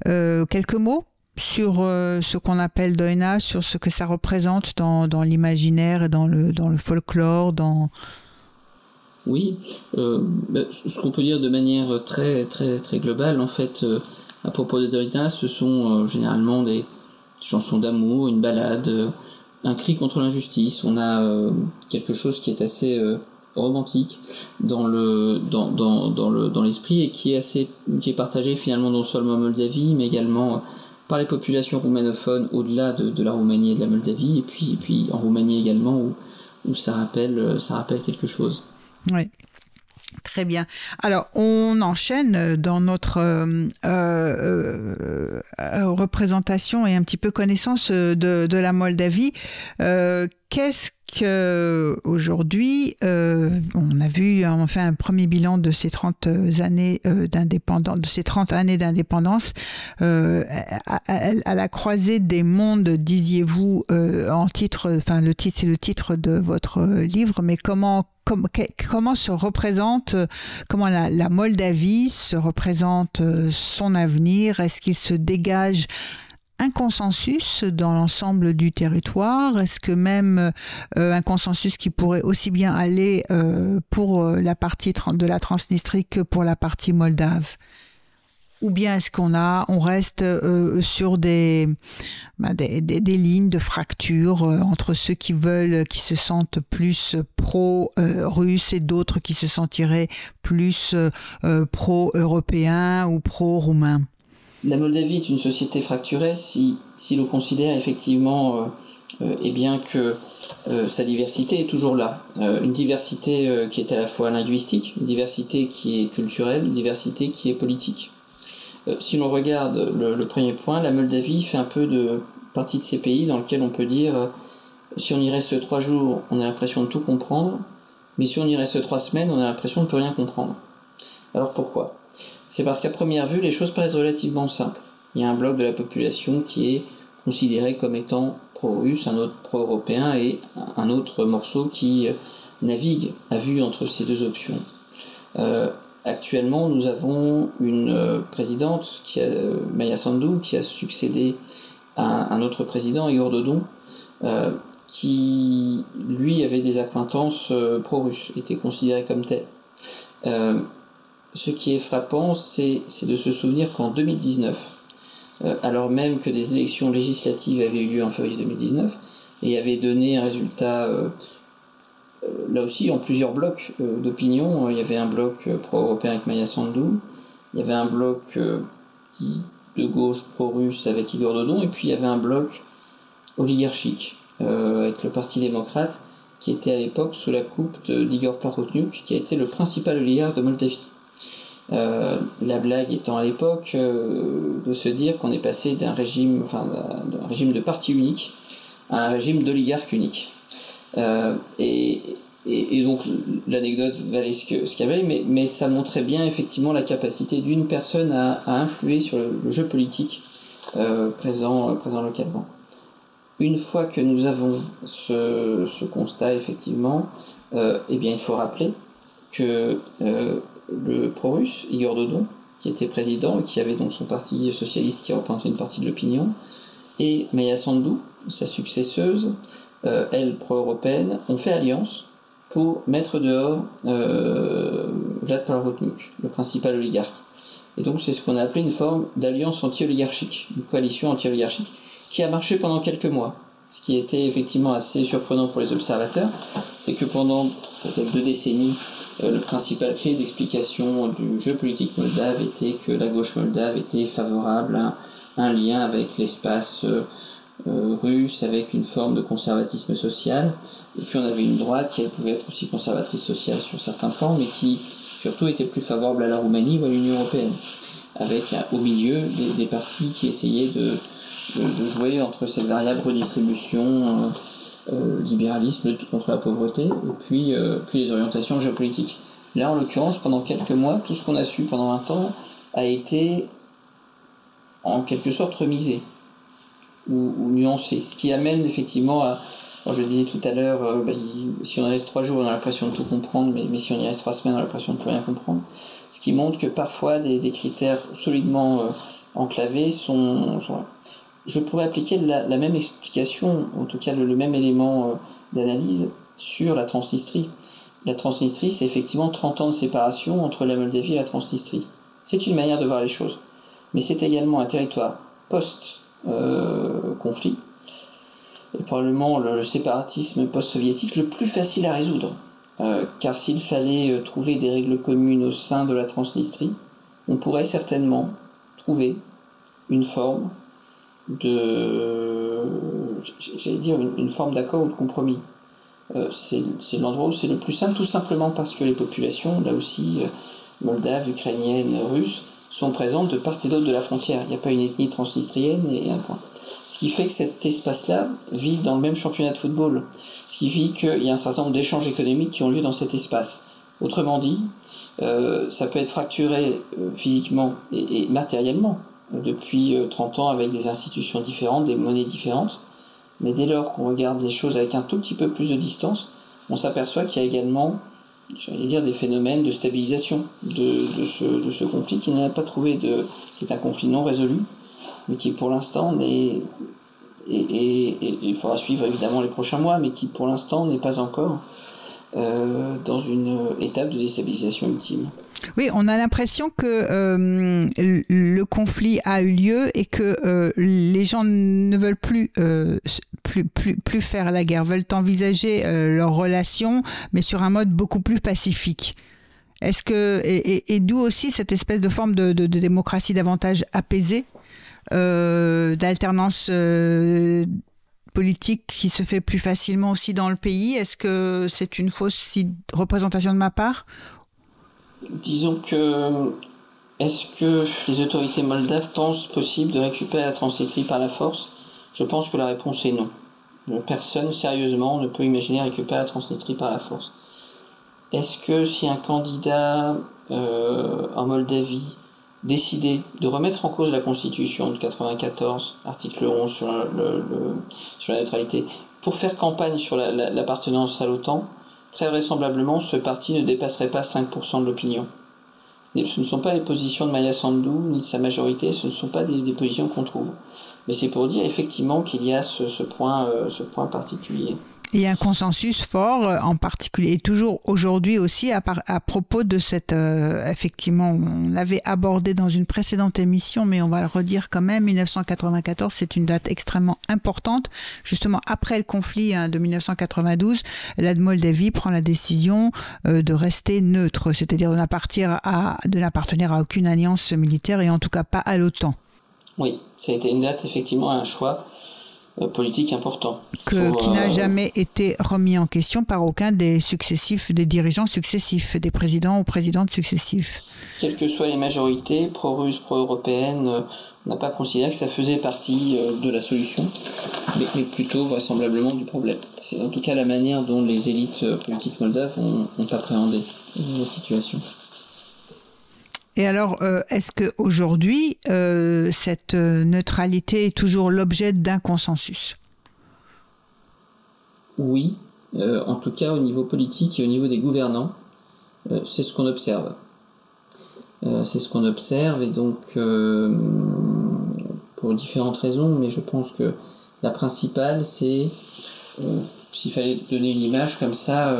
Euh, quelques mots sur euh, ce qu'on appelle Doina, sur ce que ça représente dans, l'imaginaire, dans le, dans le folklore, dans... Oui, euh, bah, ce qu'on peut dire de manière très, très, très globale, en fait, à propos de Doina, ce sont généralement des chansons d'amour, une balade, un cri contre l'injustice. On a quelque chose qui est assez romantique dans le dans, dans, dans le dans l'esprit et qui est assez qui est partagé finalement non seulement en Moldavie mais également par les populations roumanophones au-delà de, la Roumanie et de la Moldavie, et puis, puis en Roumanie également, où, où ça, rappelle, ça rappelle quelque chose. Oui. Très bien. Alors, on enchaîne dans notre euh, euh, euh, représentation et un petit peu connaissance de, de la Moldavie. Qu'est-ce aujourd'hui, euh, on a vu, on fait un premier bilan de ces 30 années euh, d'indépendance, de ces 30 années d'indépendance, euh, à, la croisée des mondes, disiez-vous, en titre, enfin le titre, c'est le titre de votre livre, mais comment comment se représente, comment la, la Moldavie se représente son avenir? Est-ce qu'il se dégage un consensus dans l'ensemble du territoire? Est-ce que même euh, un consensus qui pourrait aussi bien aller euh, pour euh, la partie de la Transnistrie que pour la partie moldave? Ou bien est-ce qu'on a, on reste sur des, des, des, lignes de fracture entre ceux qui veulent, qui se sentent plus pro-russes et d'autres qui se sentiraient plus pro-européens ou pro-roumains? La Moldavie est une société fracturée si, si l'on considère effectivement euh, euh eh bien que euh, sa diversité est toujours là. Euh, une diversité qui est à la fois linguistique, une diversité qui est culturelle, une diversité qui est politique. si l'on regarde le, le, premier point, la Moldavie fait un peu de partie de ces pays dans lesquels on peut dire si on y reste trois jours, on a l'impression de tout comprendre, mais si on y reste trois semaines, on a l'impression de ne plus rien comprendre. Alors pourquoi? C'est parce qu'à première vue, les choses paraissent relativement simples. Il y a un bloc de la population qui est considéré comme étant pro-russe, un autre pro-européen et un autre morceau qui euh, navigue à vue entre ces deux options. Euh, actuellement, nous avons une euh, présidente, qui a, Maya Sandu, qui a succédé à un autre président, Igor Dodon, qui, lui, avait des acquaintances pro-russes, était considéré comme tel ce qui est frappant, c'est de se souvenir qu'en 2019, euh, alors même que des élections législatives avaient eu lieu en février 2019 et avaient donné un résultat, euh, euh, là aussi, en plusieurs blocs d'opinion, il y avait un bloc pro-européen avec Maya Sandu, il y avait un bloc de gauche pro-russe avec Igor Dodon, et puis il y avait un bloc oligarchique avec le Parti démocrate qui était à l'époque sous la coupe d'Igor Plahotniuc, qui a été le principal oligarque de Moldavie. Euh, la blague étant à l'époque euh, de se dire qu'on est passé d'un régime, enfin, d'un régime de parti unique à un régime d'oligarque unique. Euh, et, donc l'anecdote valait ce qu'il y avait, mais, ça montrait bien effectivement la capacité d'une personne à, influer sur le, jeu politique présent, présent localement. Une fois que nous avons ce, ce constat, effectivement, eh bien, il faut rappeler que le pro-russe, Igor Dodon, qui était président et qui avait donc son parti socialiste qui représentait une partie de l'opinion, et Maya Sandu, sa successeuse, euh, elle pro-européenne, ont fait alliance pour mettre dehors euh, Vlad Palahotniuk, le principal oligarque. Et donc c'est ce qu'on a appelé une forme d'alliance anti-oligarchique, une coalition anti-oligarchique, qui a marché pendant quelques mois. Ce qui était effectivement assez surprenant pour les observateurs, c'est que pendant peut-être deux décennies, le principal clé d'explication du jeu politique moldave était que la gauche moldave était favorable à un lien avec l'espace euh, euh, russe, avec une forme de conservatisme social. Et puis on avait une droite qui pouvait être aussi conservatrice sociale sur certains plans, mais qui surtout était plus favorable à la Roumanie ou à l'Union européenne, avec au milieu des, partis qui essayaient de, jouer entre cette variable redistribution. Euh, libéralisme contre la pauvreté, et puis, euh, puis les orientations géopolitiques. Là, en l'occurrence, pendant quelques mois, tout ce qu'on a su pendant un temps a été en quelque sorte remisé ou, nuancé, ce qui amène effectivement à, je le disais tout à l'heure, euh, bah, si on reste trois jours, on a l'impression de tout comprendre, mais, si on y reste trois semaines, on a l'impression de plus rien comprendre. Ce qui montre que parfois des, critères solidement euh, enclavés sont, Je pourrais appliquer la, même explication, en tout cas le, même élément euh, d'analyse sur la Transnistrie. La Transnistrie, c'est effectivement 30 ans de séparation entre la Moldavie et la Transnistrie. C'est une manière de voir les choses. Mais c'est également un territoire post-conflit, et probablement le séparatisme post-soviétique le plus facile à résoudre. Euh, car s'il fallait euh, trouver des règles communes au sein de la Transnistrie, on pourrait certainement trouver une forme de, j'allais dire, une, forme d'accord ou de compromis. Euh, c'est l'endroit où c'est le plus simple, tout simplement parce que les populations, là aussi, moldaves, ukrainiennes, russes, sont présentes de part et d'autre de la frontière. Il n'y a pas une ethnie transnistrienne et un point. Ce qui fait que cet espace-là vit dans le même championnat de football. Ce qui fait qu'il y a un certain nombre d'échanges économiques qui ont lieu dans cet espace. Autrement dit, euh, ça peut être fracturé euh, physiquement et, matériellement euh, depuis 30 ans avec des institutions différentes, des monnaies différentes. Mais dès lors qu'on regarde les choses avec un tout petit peu plus de distance, on s'aperçoit qu'il y a également j'allais dire, des phénomènes de stabilisation de, ce, conflit qui n'a pas trouvé de. qui est un conflit non résolu, mais qui pour l'instant n'est. Et, il faudra suivre évidemment les prochains mois, mais qui pour l'instant n'est pas encore euh, dans une étape de déstabilisation ultime. Oui, on a l'impression que euh, le conflit a eu lieu et que euh, les gens ne veulent plus, euh, plus, plus, plus, faire la guerre, veulent envisager leurs relations, mais sur un mode beaucoup plus pacifique. Est-ce que et, d'où aussi cette espèce de forme de, démocratie davantage apaisée, d'alternance politique qui se fait plus facilement aussi dans le pays? Est-ce que c'est une fausse représentation de ma part? Disons que est-ce que les autorités moldaves pensent possible de récupérer la Transnistrie par la force? Je pense que la réponse est non. Personne sérieusement ne peut imaginer récupérer la Transnistrie par la force. Est-ce que si un candidat euh, en Moldavie décidait de remettre en cause la Constitution de 94, article 11 sur, la neutralité, pour faire campagne sur l'appartenance à l'OTAN, très vraisemblablement, ce parti ne dépasserait pas 5% de l'opinion. Ce ne sont pas les positions de Maya Sandou ni de sa majorité, ce ne sont pas des, positions qu'on trouve. Mais c'est pour dire effectivement qu'il y a ce, euh, ce point particulier. Il y a un consensus fort, euh, en particulier, et toujours aujourd'hui aussi, à, propos de cette. Euh, effectivement, on l'avait abordé dans une précédente émission, mais on va le redire quand même. 1994, c'est une date extrêmement importante. Justement, après le conflit hein, de 1992, la Moldavie prend la décision euh, de rester neutre, c'est-à-dire de n'appartenir à, de n'appartenir à aucune alliance militaire et en tout cas pas à l'OTAN. Oui, ça a été une date, effectivement, un choix politique important. Que, qui n'a euh, jamais été remis en question par aucun des successifs, des dirigeants successifs, des présidents ou présidentes successifs. Quelles que soient les majorités, pro-russes, pro-européennes, euh, on n'a pas considéré que ça faisait partie de la solution, mais, plutôt vraisemblablement du problème. C'est en tout cas la manière dont les élites politiques moldaves ont, ont appréhendé la situation. Et alors, euh, est-ce qu'aujourd'hui, euh, cette euh, neutralité est toujours l'objet d'un consensus? Oui, en tout cas au niveau politique et au niveau des gouvernants, c'est ce qu'on observe. c'est ce qu'on observe et donc pour différentes raisons, mais je pense que la principale c'est, s'il fallait donner une image comme ça,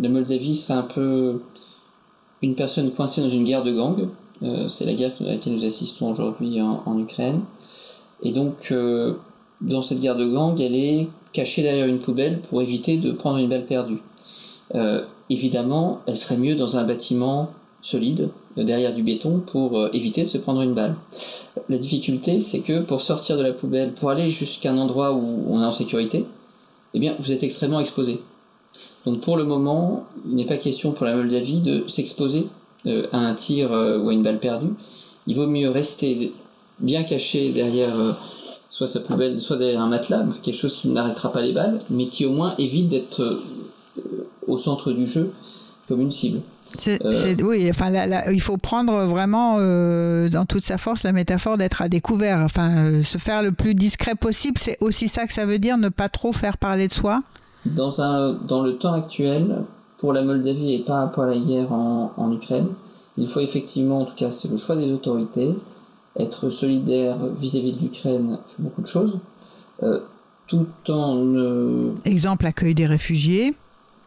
la Moldavie c'est un peu une personne coincée dans une guerre de gang. Euh, c'est la guerre à laquelle nous assistons aujourd'hui en, Ukraine. Et donc, euh, dans cette guerre de gang, elle est cachée derrière une poubelle pour éviter de prendre une balle perdue. Euh, évidemment, elle serait mieux dans un bâtiment solide, derrière du béton, pour éviter de se prendre une balle. La difficulté, c'est que pour sortir de la poubelle, pour aller jusqu'à un endroit où on est en sécurité, eh bien, vous êtes extrêmement exposé. Donc pour le moment, il n'est pas question pour la Moldavie de s'exposer euh, à un tir euh, ou à une balle perdue. Il vaut mieux rester bien caché derrière euh, soit sa poubelle, soit derrière un matelas, quelque chose qui n'arrêtera pas les balles, mais qui au moins évite d'être au centre du jeu comme une cible. oui, enfin, il faut prendre vraiment dans toute sa force la métaphore d'être à découvert. Enfin, se faire le plus discret possible, c'est aussi ça que ça veut dire, ne pas trop faire parler de soi. Dans, un, dans le temps actuel, pour la Moldavie et par rapport à la guerre en, en Ukraine, il faut effectivement, en tout cas c'est le choix des autorités, être solidaire vis-à-vis de l'Ukraine sur beaucoup de choses, euh, tout en... Exemple, accueil des réfugiés.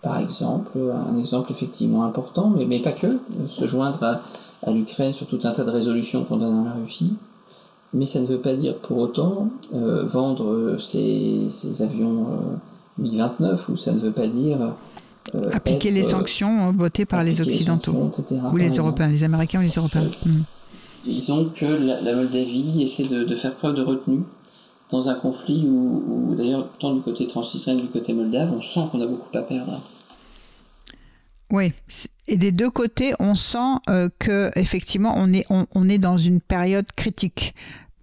Par exemple, un exemple effectivement important, mais, mais pas que, se joindre à, à l'Ukraine sur tout un tas de résolutions condamnant la Russie. Mais ça ne veut pas dire pour autant euh, vendre ces avions euh, MiG-29, ou ça ne veut pas dire euh, appliquer les euh, sanctions votées par les Occidentaux, ou les Européens, les Américains ou les Européens. Hmm. Disons que la, Moldavie essaie de, faire preuve de retenue dans un conflit où, d'ailleurs, tant du côté transnistrien que du côté moldave, on sent qu'on a beaucoup à perdre. Oui, et des deux côtés, on sent euh, que effectivement, on est, on, est dans une période critique.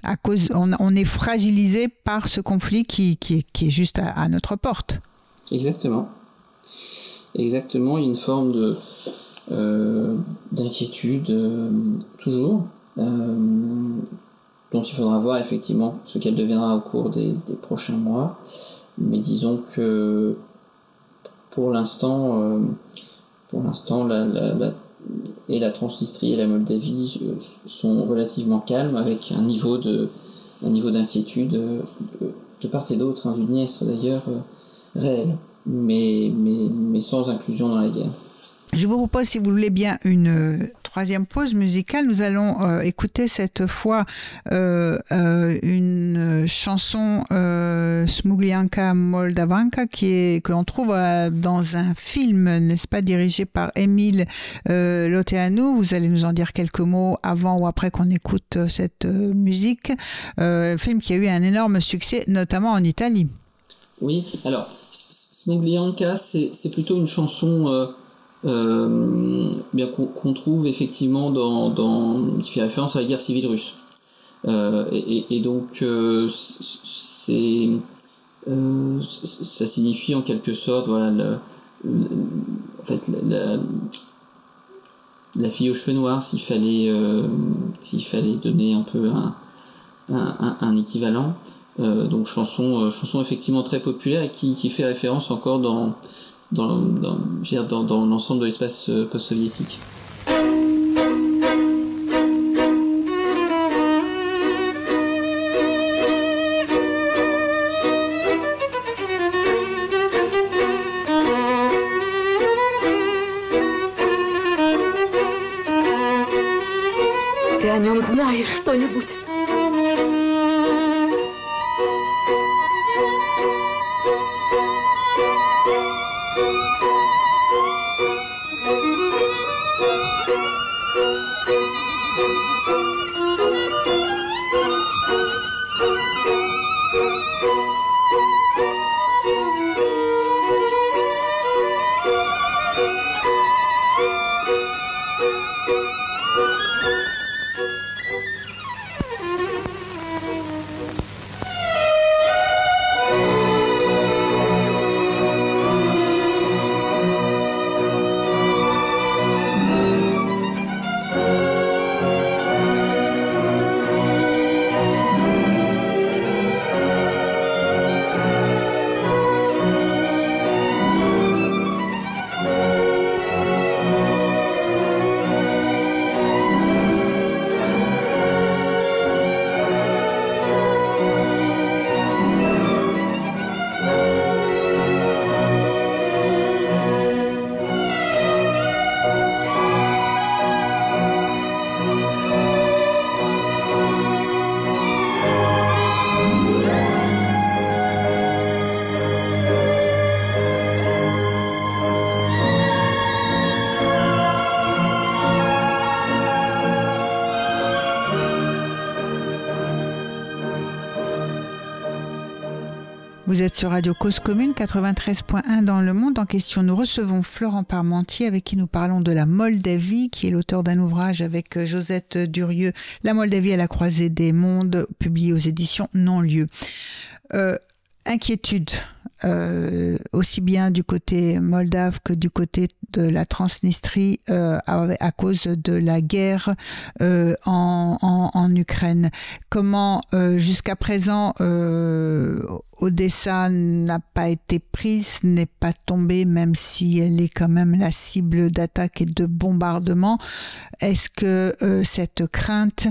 À cause, on, est fragilisé par ce conflit qui, est juste à notre porte. Exactement exactement une forme de euh, d'inquiétude euh, toujours euh, dont il faudra voir effectivement ce qu'elle deviendra au cours des, prochains mois mais disons que pour l'instant pour l'instant la, et la Transnistrie et la Moldavie sont relativement calmes avec un niveau de un niveau d'inquiétude de part et d'autre hein, du d'ailleurs réel mais sans inclusion dans la guerre. Je vous propose, si vous voulez bien, une euh, troisième pause musicale. Nous allons euh, écouter cette fois euh, une chanson Smuglianka Moldavanka qui est, que l'on trouve dans un film, n'est-ce pas, dirigé par Émile Loteanu. Vous allez nous en dire quelques mots avant ou après qu'on écoute cette musique. film qui a eu un énorme succès, notamment en Italie. Oui, alors Smoglianka, c'est plutôt une chanson euh, euh, qu'on trouve effectivement dans, qui fait référence à la guerre civile russe. Euh, et, donc c'est ça signifie en quelque sorte voilà en fait la, la, fille aux cheveux noirs s'il fallait s'il fallait donner un peu un, un, équivalent euh, donc chanson, euh, chanson effectivement très populaire et qui, qui fait référence encore dans, dans, dans, dans, dans l'ensemble de l'espace euh, post-soviétique. Sur Radio Cause Commune 93.1 dans le monde. En question, nous recevons Florent Parmentier avec qui nous parlons de la Moldavie, qui est l'auteur d'un ouvrage avec euh, Josette Durieux, La Moldavie à la croisée des mondes, publié aux éditions Non-Lieu. Euh, inquiétude euh, aussi bien du côté moldave que du côté de la Transnistrie euh, à, cause de la guerre euh, en, en, Ukraine. Comment jusqu'à présent Odessa n'a pas été prise, n'est pas tombée, même si elle est quand même la cible d'attaques et de bombardements. Est-ce que cette crainte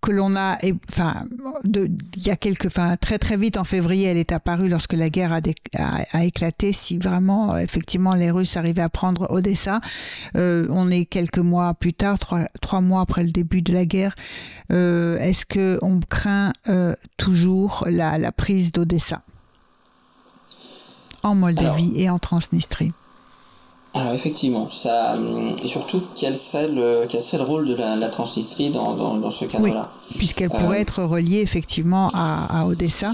que l'on a, enfin, il y a quelques, enfin, très très vite en février, elle est apparue lorsque la guerre a, a, éclaté. Si vraiment, effectivement, les Russes arrivaient à prendre Odessa, euh, on est quelques mois plus tard, trois, trois, mois après le début de la guerre. Euh, est-ce que on craint euh, toujours la, la prise d'Odessa? En Moldavie et en Transnistrie alors effectivement, ça, hum, et surtout quel serait le, quel serait le rôle de la, Transnistrie dans, dans, dans ce cadre-là? Puisqu'elle pourrait euh, être reliée effectivement à, à Odessa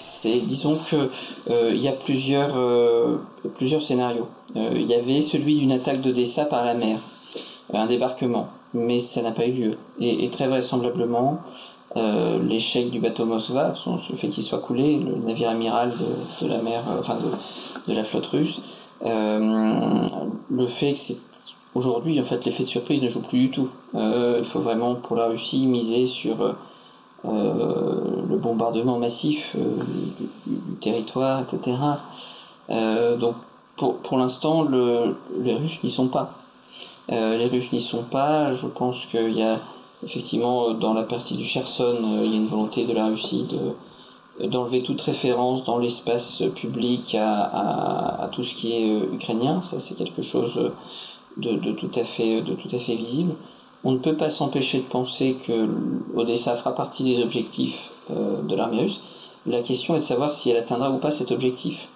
c'est, disons que euh, il y a plusieurs, euh, plusieurs scénarios. Il y avait celui d'une attaque d'Odessa par la mer, un débarquement, mais ça n'a pas eu lieu. Et, et très vraisemblablement, l'échec du bateau Moskva, le fait qu'il soit coulé, le navire amiral de, de la mer, enfin de, de la flotte russe, le fait que c'est aujourd'hui en fait l'effet de surprise ne joue plus du tout. Euh, il faut vraiment pour la Russie miser sur euh, le bombardement massif du, territoire, etc. donc pour, pour l'instant, le, les Russes n'y sont pas. les Russes n'y sont pas. Je pense qu'il y a effectivement dans la partie du Cherson, il y a une volonté de la Russie de d'enlever toute référence dans l'espace public à, tout ce qui est euh, ukrainien. Ça, c'est quelque chose de, de, tout à fait, de tout à fait visible. On ne peut pas s'empêcher de penser que Odessa fera partie des objectifs euh, de l'armée russe. La question est de savoir si elle atteindra ou pas cet objectif.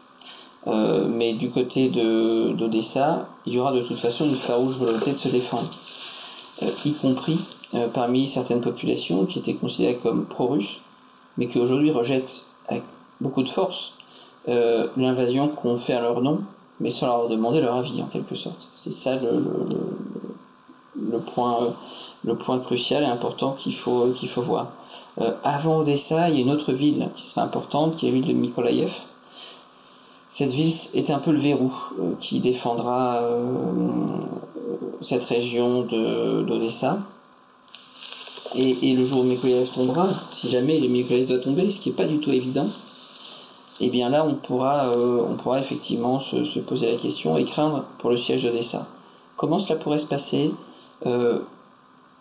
Euh, mais du côté d'Odessa, il y aura de toute façon une farouche volonté de se défendre, y compris parmi certaines populations qui étaient considérées comme pro-russes mais qui aujourd'hui rejettent avec beaucoup de force euh, l'invasion qu'on fait à leur nom, mais sans leur demander leur avis en quelque sorte. C'est ça le, le, point, crucial et important qu'il faut, faut voir. Euh, avant Odessa, il y a une autre ville qui serait importante, qui est la ville de Mykolaïev. Cette ville est un peu le verrou euh, qui défendra euh, cette région d'Odessa. Et, le jour où Mikoyev tombera, si jamais le Mikoyev doit tomber, ce qui n'est pas du tout évident, eh bien là, on pourra, euh, effectivement se, poser la question et craindre pour le siège d'Odessa. Comment cela pourrait se passer euh,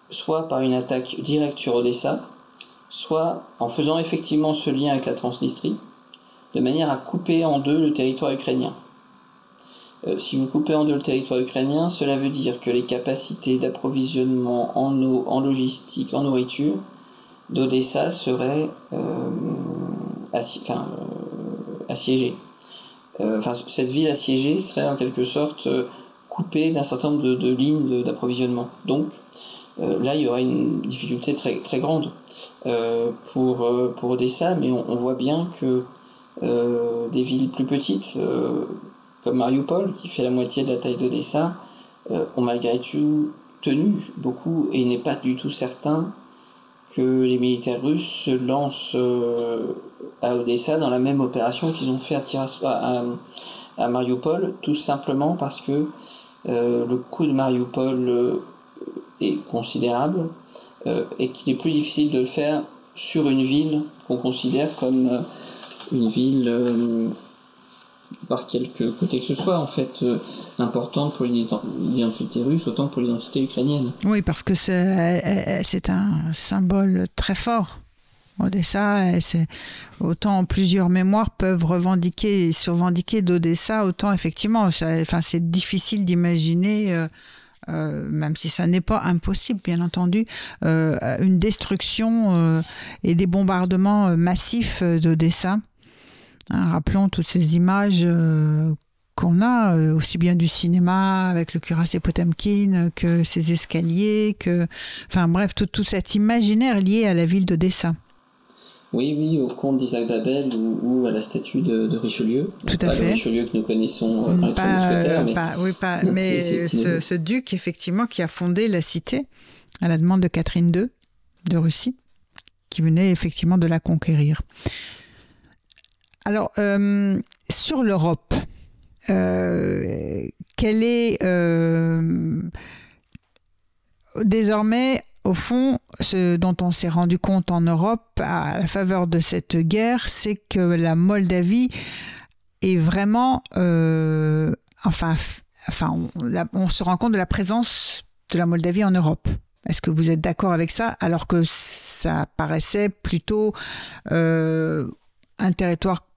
Soit par une attaque directe sur Odessa, soit en faisant effectivement ce lien avec la Transnistrie, de manière à couper en deux le territoire ukrainien? Euh, si vous coupez en deux le territoire ukrainien, cela veut dire que les capacités d'approvisionnement en eau, en logistique, en nourriture d'Odessa seraient euh, euh, assiégées. Enfin, cette ville assiégée serait en quelque sorte coupée d'un certain nombre de, lignes d'approvisionnement. Donc là, il y aurait une difficulté très, très grande pour, pour Odessa, mais on voit bien que des villes plus petites comme Mariupol, qui fait la moitié de la taille d'Odessa, euh, ont malgré tout tenu beaucoup et n'est pas du tout certain que les militaires russes se lancent euh, à Odessa dans la même opération qu'ils ont fait à, à, Mariupol, tout simplement parce que euh, le coût de Mariupol est considérable et qu'il est plus difficile de le faire sur une ville qu'on considère comme une ville par quelque côté que ce soit, en fait, euh, importante pour l'identité russe autant pour l'identité ukrainienne. Oui, parce que c'est un symbole très fort. Odessa, autant plusieurs mémoires peuvent revendiquer et survendiquer d'Odessa, autant effectivement, enfin, c'est difficile d'imaginer. Euh, euh, même si ça n'est pas impossible, bien entendu, une destruction et des bombardements massifs d'Odessa. Hein, rappelons toutes ces images euh, qu'on a, euh, aussi bien du cinéma avec le cuirassé Potemkin que ces escaliers, que, enfin bref, tout, tout cet imaginaire lié à la ville d'Odessa. Oui, oui, au conte d'Isaac Babel ou, à la statue de, Richelieu. Tout à pas fait. le Richelieu que nous connaissons euh, dans les pas, mais, oui, pas, mais ce, ce, duc, effectivement, qui a fondé la cité à la demande de Catherine II de Russie qui venait effectivement de la conquérir. Alors, sur l'Europe, quelle est désormais au fond, ce dont on s'est rendu compte en Europe à la faveur de cette guerre, c'est que la Moldavie est vraiment, euh, enfin, enfin, on, se rend compte de la présence de la Moldavie en Europe. Est-ce que vous êtes d'accord avec ça Alors que ça paraissait plutôt euh, un territoire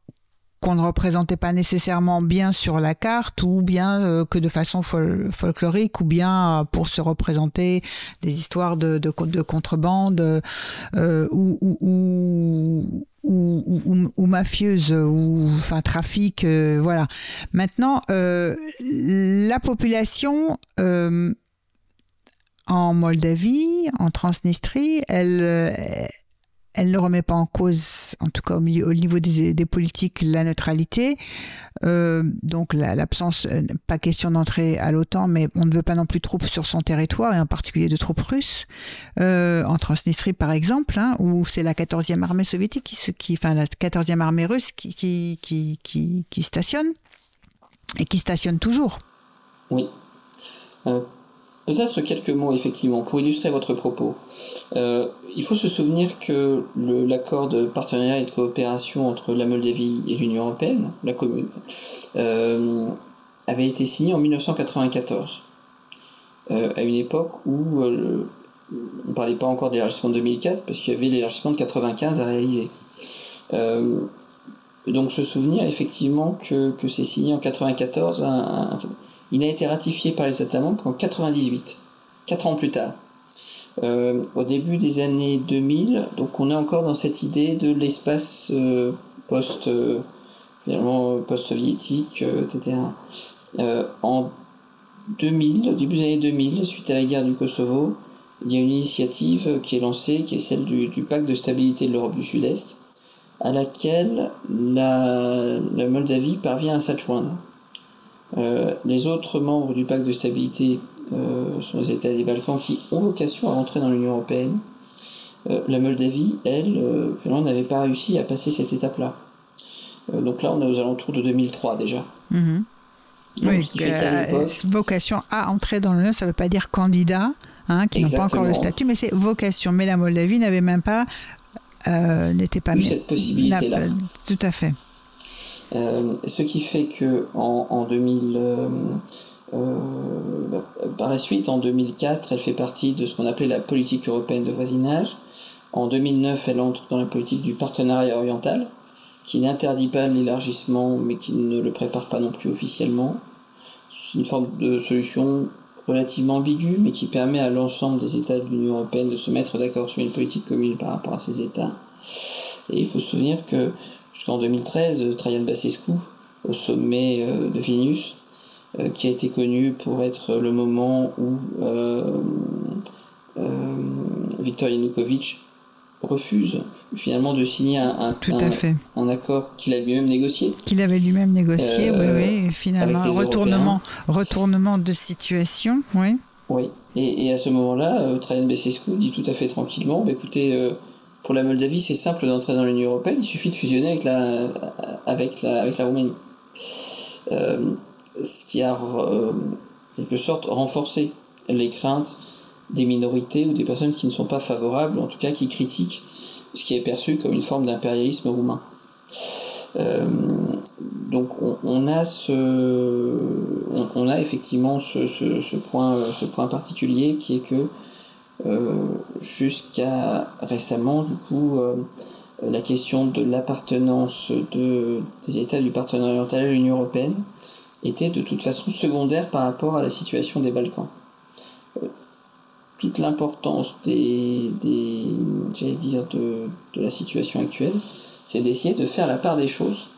qu'on ne représentait pas nécessairement bien sur la carte ou bien euh, que de façon folklorique ou bien euh, pour se représenter des histoires de, de, de contrebande euh, ou, ou, mafieuses ou enfin trafic voilà. Maintenant la population en Moldavie en Transnistrie elle elle ne remet pas en cause, en tout cas au, niveau des, politiques, la neutralité. Euh, donc l'absence, euh, pas question d'entrer à l'OTAN, mais on ne veut pas non plus de troupes sur son territoire, et en particulier de troupes russes, euh, en Transnistrie par exemple, hein, où c'est la 14e armée soviétique, qui, enfin la 14e armée russe qui, qui, qui, qui stationne, et qui stationne toujours. Oui. Peut-être quelques mots, effectivement, pour illustrer votre propos. Euh, il faut se souvenir que l'accord de partenariat et de coopération entre la Moldavie et l'Union européenne, la commune, euh, avait été signé en 1994, euh, à une époque où on ne parlait pas encore de l'élargissement de 2004, parce qu'il y avait l'élargissement de 95 à réaliser. donc se souvenir effectivement que, que c'est signé en 94 un il a été ratifié par les États membres en 98, 4 ans plus tard. Euh, au début des années 2000, donc on est encore dans cette idée de l'espace euh, post euh, finalement post-soviétique, etc. en 2000, au début des années 2000, suite à la guerre du Kosovo, il y a une initiative qui est lancée, qui est celle du, pacte de stabilité de l'Europe du Sud-Est, à laquelle la, la Moldavie parvient à s'adjoindre. Euh, les autres membres du pacte de stabilité euh, sont les États des Balkans qui ont vocation à rentrer dans l'Union européenne. Euh, la Moldavie, elle, finalement, n'avait pas réussi à passer cette étape-là. donc là, on est aux alentours de 2003 déjà. Mhm. oui, vocation à entrer dans l'Union, ça ne veut pas dire candidat, hein, qui n'ont pas encore le statut, mais c'est vocation. Mais la Moldavie n'avait même pas, n'était pas eu cette possibilité-là. Tout à fait. Euh, ce qui fait que en, 2000, euh, euh, par la suite, en 2004, elle fait partie de ce qu'on appelait la politique européenne de voisinage. En 2009, elle entre dans la politique du partenariat oriental, qui n'interdit pas l'élargissement, mais qui ne le prépare pas non plus officiellement. C'est une forme de solution relativement ambiguë, mais qui permet à l'ensemble des États de l'Union européenne de se mettre d'accord sur une politique commune par rapport à ces États. Et il faut se souvenir que jusqu'en 2013, Trajan Basescu, au sommet euh, de Vilnius, euh, qui a été connu pour être le moment où euh, Viktor Yanukovych refuse finalement de signer un, un, accord qu'il a lui-même négocié. Qu'il avait lui-même négocié, oui, oui, finalement, retournement, retournement de situation, oui. Oui, et, à ce moment-là, Trajan Basescu dit tout à fait tranquillement, bah, écoutez, pour la Moldavie, c'est simple d'entrer dans l'Union européenne, il suffit de fusionner avec la, avec la, avec la Roumanie. Euh, ce qui a, euh, en quelque sorte, renforcé les craintes des minorités ou des personnes qui ne sont pas favorables, en tout cas qui critiquent ce qui est perçu comme une forme d'impérialisme roumain. Euh, donc on, a ce, on, a effectivement ce, ce, point, ce point particulier qui est que jusqu'à récemment, du coup, euh, la question de l'appartenance de, des États du partenariat oriental à l'Union européenne était de toute façon secondaire par rapport à la situation des Balkans. Euh, toute l'importance des, des j'allais dire, de, de la situation actuelle, c'est d'essayer de faire la part des choses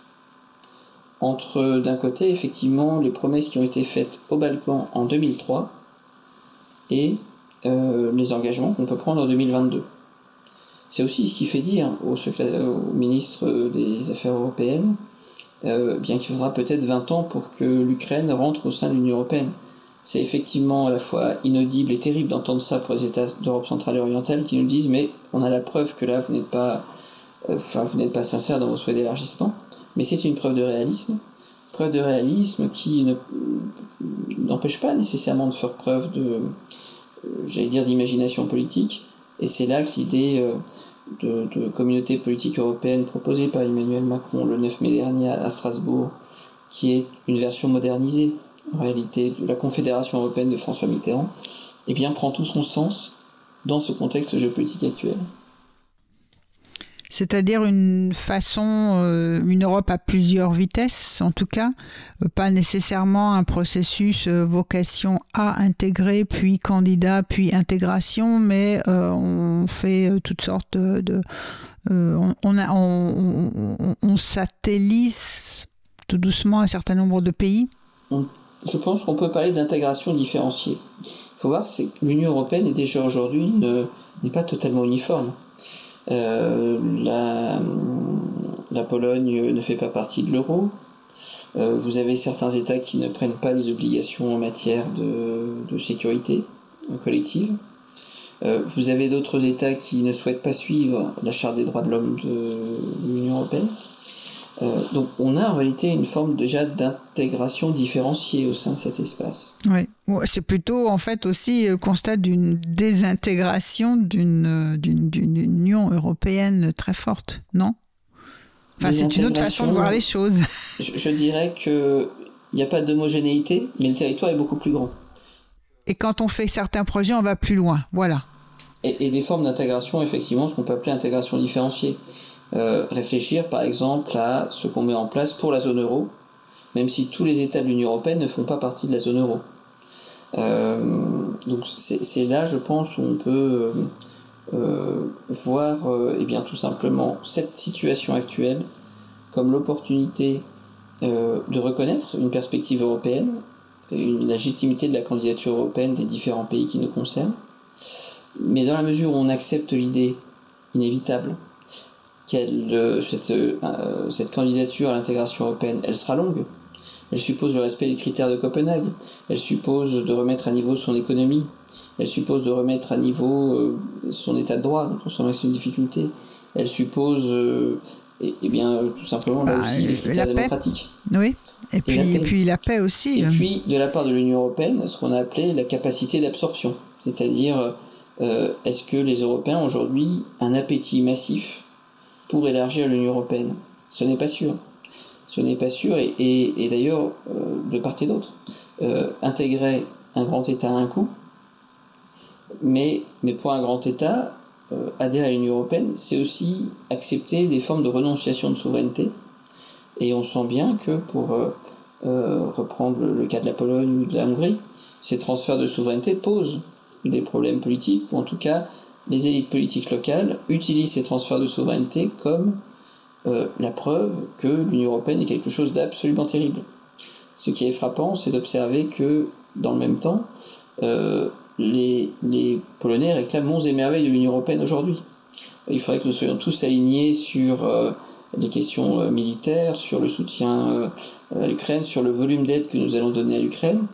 entre, d'un côté, effectivement, les promesses qui ont été faites aux Balkans en 2003 et euh, les engagements qu'on peut prendre en 2022. C'est aussi ce qui fait dire au, ministre des Affaires européennes, euh, bien qu'il faudra peut-être 20 ans pour que l'Ukraine rentre au sein de l'Union européenne. c'est effectivement à la fois inaudible et terrible d'entendre ça pour les États d'Europe centrale et orientale qui nous disent mais on a la preuve que là vous n'êtes pas, euh, enfin pas sincère dans vos souhaits d'élargissement. Mais c'est une preuve de réalisme, preuve de réalisme qui n'empêche pas nécessairement de faire preuve de, j'allais dire, d'imagination politique. Et c'est là que l'idée euh, de, communauté politique européenne proposée par Emmanuel Macron le 9 mai dernier à Strasbourg, qui est une version modernisée en réalité de la Confédération européenne de François Mitterrand, eh bien prend tout son sens dans ce contexte géopolitique actuel. C'est-à-dire une façon, euh, une Europe à plusieurs vitesses, en tout cas, euh, pas nécessairement un processus euh, vocation à intégrer, puis candidat, puis intégration, mais on fait toutes sortes de, on, on, on, satellise tout doucement un certain nombre de pays. je pense qu'on peut parler d'intégration différenciée. Il faut voir que l'Union européenne est déjà aujourd'hui n'est pas totalement uniforme. Euh, la, la, Pologne ne fait pas partie de l'euro. Euh, vous avez certains États qui ne prennent pas les obligations en matière de, de sécurité collective. Euh, vous avez d'autres États qui ne souhaitent pas suivre la Charte des droits de l'homme de l'Union européenne. Euh, donc on a en réalité une forme déjà d'intégration différenciée au sein de cet espace. Oui, c'est plutôt en fait aussi le constat d'une désintégration d'une d'une Union européenne très forte, non? Enfin, C'est une autre façon de voir les choses. Je, dirais qu'il n'y a pas d'homogénéité, mais le territoire est beaucoup plus grand. Et quand on fait certains projets, on va plus loin, voilà. Et, et des formes d'intégration, effectivement, ce qu'on peut appeler intégration différenciée. Euh, réfléchir par exemple à ce qu'on met en place pour la zone euro, même si tous les États de l'Union européenne ne font pas partie de la zone euro. Euh, donc c'est là, je pense, où on peut euh, voir eh bien, tout simplement cette situation actuelle comme l'opportunité de reconnaître une perspective européenne, une légitimité de la candidature européenne des différents pays qui nous concernent, mais dans la mesure où on accepte l'idée inévitable euh, cette, euh, cette candidature à l'intégration européenne, elle sera longue. Elle suppose le respect des critères de Copenhague. Elle suppose de remettre à niveau son économie. Elle suppose de remettre à niveau euh, son état de droit, donc son de difficulté. Elle suppose, et, bien, tout simplement, là bah, aussi, les critères démocratiques. Oui, et puis, et, puis la paix aussi. Et puis, de la part de l'Union européenne, ce qu'on a appelé la capacité d'absorption. C'est-à-dire, est-ce que les Européens, aujourd'hui, un appétit massif pour élargir l'Union européenne? Ce n'est pas sûr. Ce n'est pas sûr, et, d'ailleurs, euh, de part et d'autre, euh, intégrer un grand État à un coup, mais, mais pour un grand État, euh, adhérer à l'Union européenne, c'est aussi accepter des formes de renonciation de souveraineté. Et on sent bien que, pour reprendre le cas de la Pologne ou de la Hongrie, ces transferts de souveraineté posent des problèmes politiques, ou en tout cas les élites politiques locales utilisent ces transferts de souveraineté comme euh, la preuve que l'Union européenne est quelque chose d'absolument terrible. Ce qui est frappant, c'est d'observer que, dans le même temps, euh, les, Polonais réclament monts et merveilles de l'Union européenne aujourd'hui. Il faudrait que nous soyons tous alignés sur euh, les questions militaires, sur le soutien à l'Ukraine, sur le volume d'aide que nous allons donner à l'Ukraine,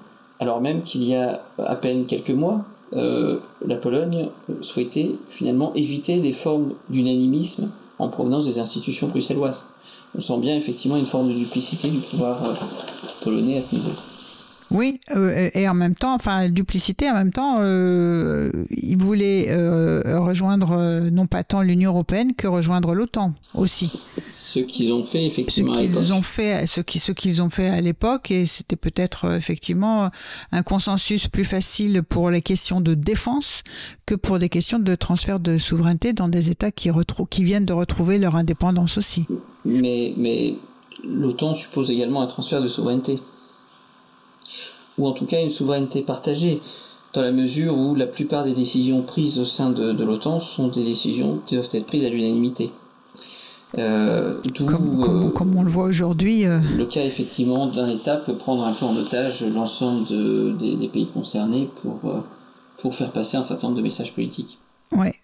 alors même qu'il y a à peine quelques mois, euh, la Pologne souhaitait finalement éviter des formes d'unanimisme en provenance des institutions bruxelloises. On sent bien effectivement une forme de duplicité du pouvoir euh, polonais à ce niveau. Oui, euh, et en même temps, enfin, duplicité, en même temps, euh, ils voulaient euh, rejoindre non pas tant l'Union européenne que rejoindre l'OTAN aussi. Ce qu'ils ont fait effectivement. Ce qu'ils ont fait, ce qu'ils ont fait à l'époque, et c'était peut-être effectivement un consensus plus facile pour les questions de défense que pour des questions de transfert de souveraineté dans des États qui, qui viennent de retrouver leur indépendance aussi. Mais, mais l'OTAN suppose également un transfert de souveraineté ou en tout cas une souveraineté partagée, dans la mesure où la plupart des décisions prises au sein de, l'OTAN sont des décisions qui doivent être prises à l'unanimité. Euh, comme, comme, on le voit aujourd'hui. Euh, le cas effectivement d'un État peut prendre un peu en otage l'ensemble des, pays concernés pour, euh, pour faire passer un certain nombre de messages politiques. Ouais.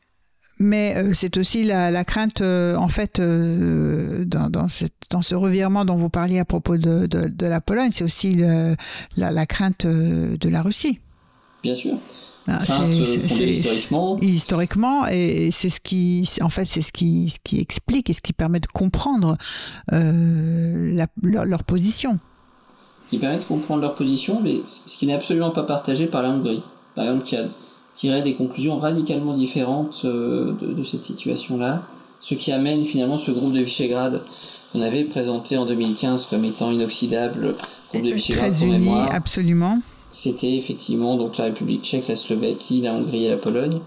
Mais euh, c'est aussi la, crainte, euh, en fait, euh, dans, dans, ce revirement dont vous parliez à propos de, de, la Pologne, c'est aussi la, la, crainte de la Russie. Bien sûr. Ah, crainte historiquement. Historiquement, et c'est ce qui, en fait, c'est ce qui, ce qui explique et ce qui permet de comprendre leur, leur, position. Ce qui permet de comprendre leur position, mais ce qui n'est absolument pas partagé par la Hongrie. Par exemple, qui a tirer des conclusions radicalement différentes euh, de, cette situation-là, ce qui amène finalement ce groupe de Visegrad qu'on avait présenté en 2015 comme étant inoxydable, groupe de Visegrad pour mémoire. Absolument. C'était effectivement donc la République tchèque, la Slovaquie, la Hongrie et la Pologne.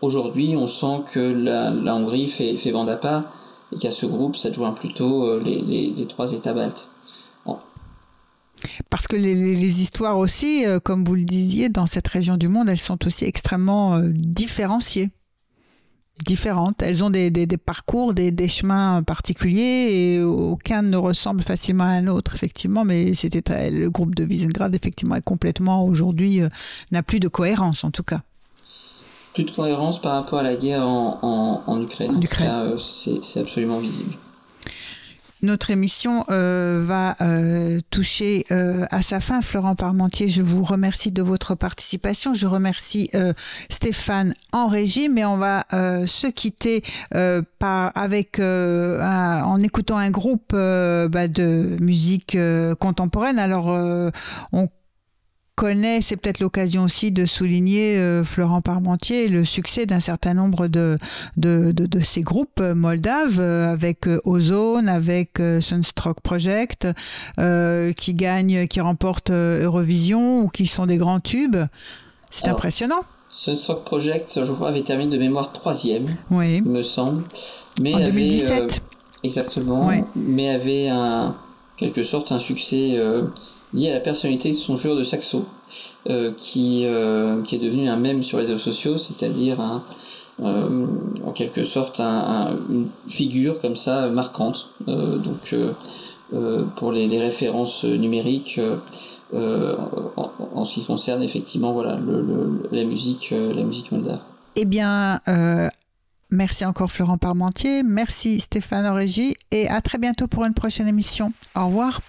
Aujourd'hui, on sent que la, Hongrie fait, fait bande à part et qu'à ce groupe ça joint plutôt euh, les, les, les trois États baltes. Parce que les, histoires aussi, euh, comme vous le disiez, dans cette région du monde, elles sont aussi extrêmement euh, différenciées différentes. Elles ont des, parcours, des, chemins particuliers et aucun ne ressemble facilement à un autre, effectivement. Mais c'était le groupe de Visegrad, effectivement, est complètement aujourd'hui euh, n'a plus de cohérence, en tout cas. Plus de cohérence par rapport à la guerre en, Ukraine. En, Ukraine. c'est absolument visible. Notre émission euh, va euh, toucher euh, à sa fin. Florent Parmentier, je vous remercie de votre participation. Je remercie Stéphane en régie, mais on va se quitter par, avec, en écoutant un groupe bah, de musique contemporaine. Alors, on connaît, c'est peut-être l'occasion aussi de souligner, euh, Florent Parmentier, le succès d'un certain nombre de, de, de, ces groupes moldaves, euh, avec euh, Ozone, avec Sunstroke Project, qui gagnent, qui remportent Eurovision ou qui sont des grands tubes. C'est impressionnant. Sunstroke Project, je crois, avait terminé de mémoire troisième, oui. il me semble. Mais en 2017. exactement. Mais avait un, quelque sorte un succès lié à la personnalité de son joueur de saxo, euh, qui, euh, qui est devenu un mème sur les réseaux sociaux, c'est-à-dire euh, en quelque sorte un, une figure comme ça marquante. donc pour les, références numériques, en, ce qui concerne effectivement voilà, la musique, la musique. Eh bien, Merci encore Florent Parmentier, merci Stéphane Orégie et à très bientôt pour une prochaine émission. Au revoir.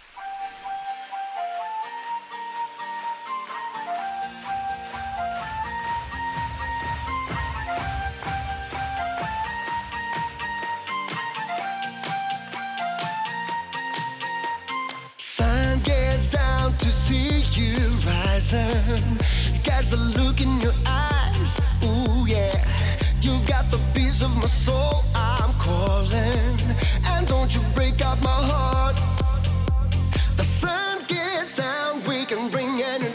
Listen. Guys, the look in your eyes, ooh yeah. You got the piece of my soul I'm calling. And don't you break up my heart. The sun gets down, we can bring any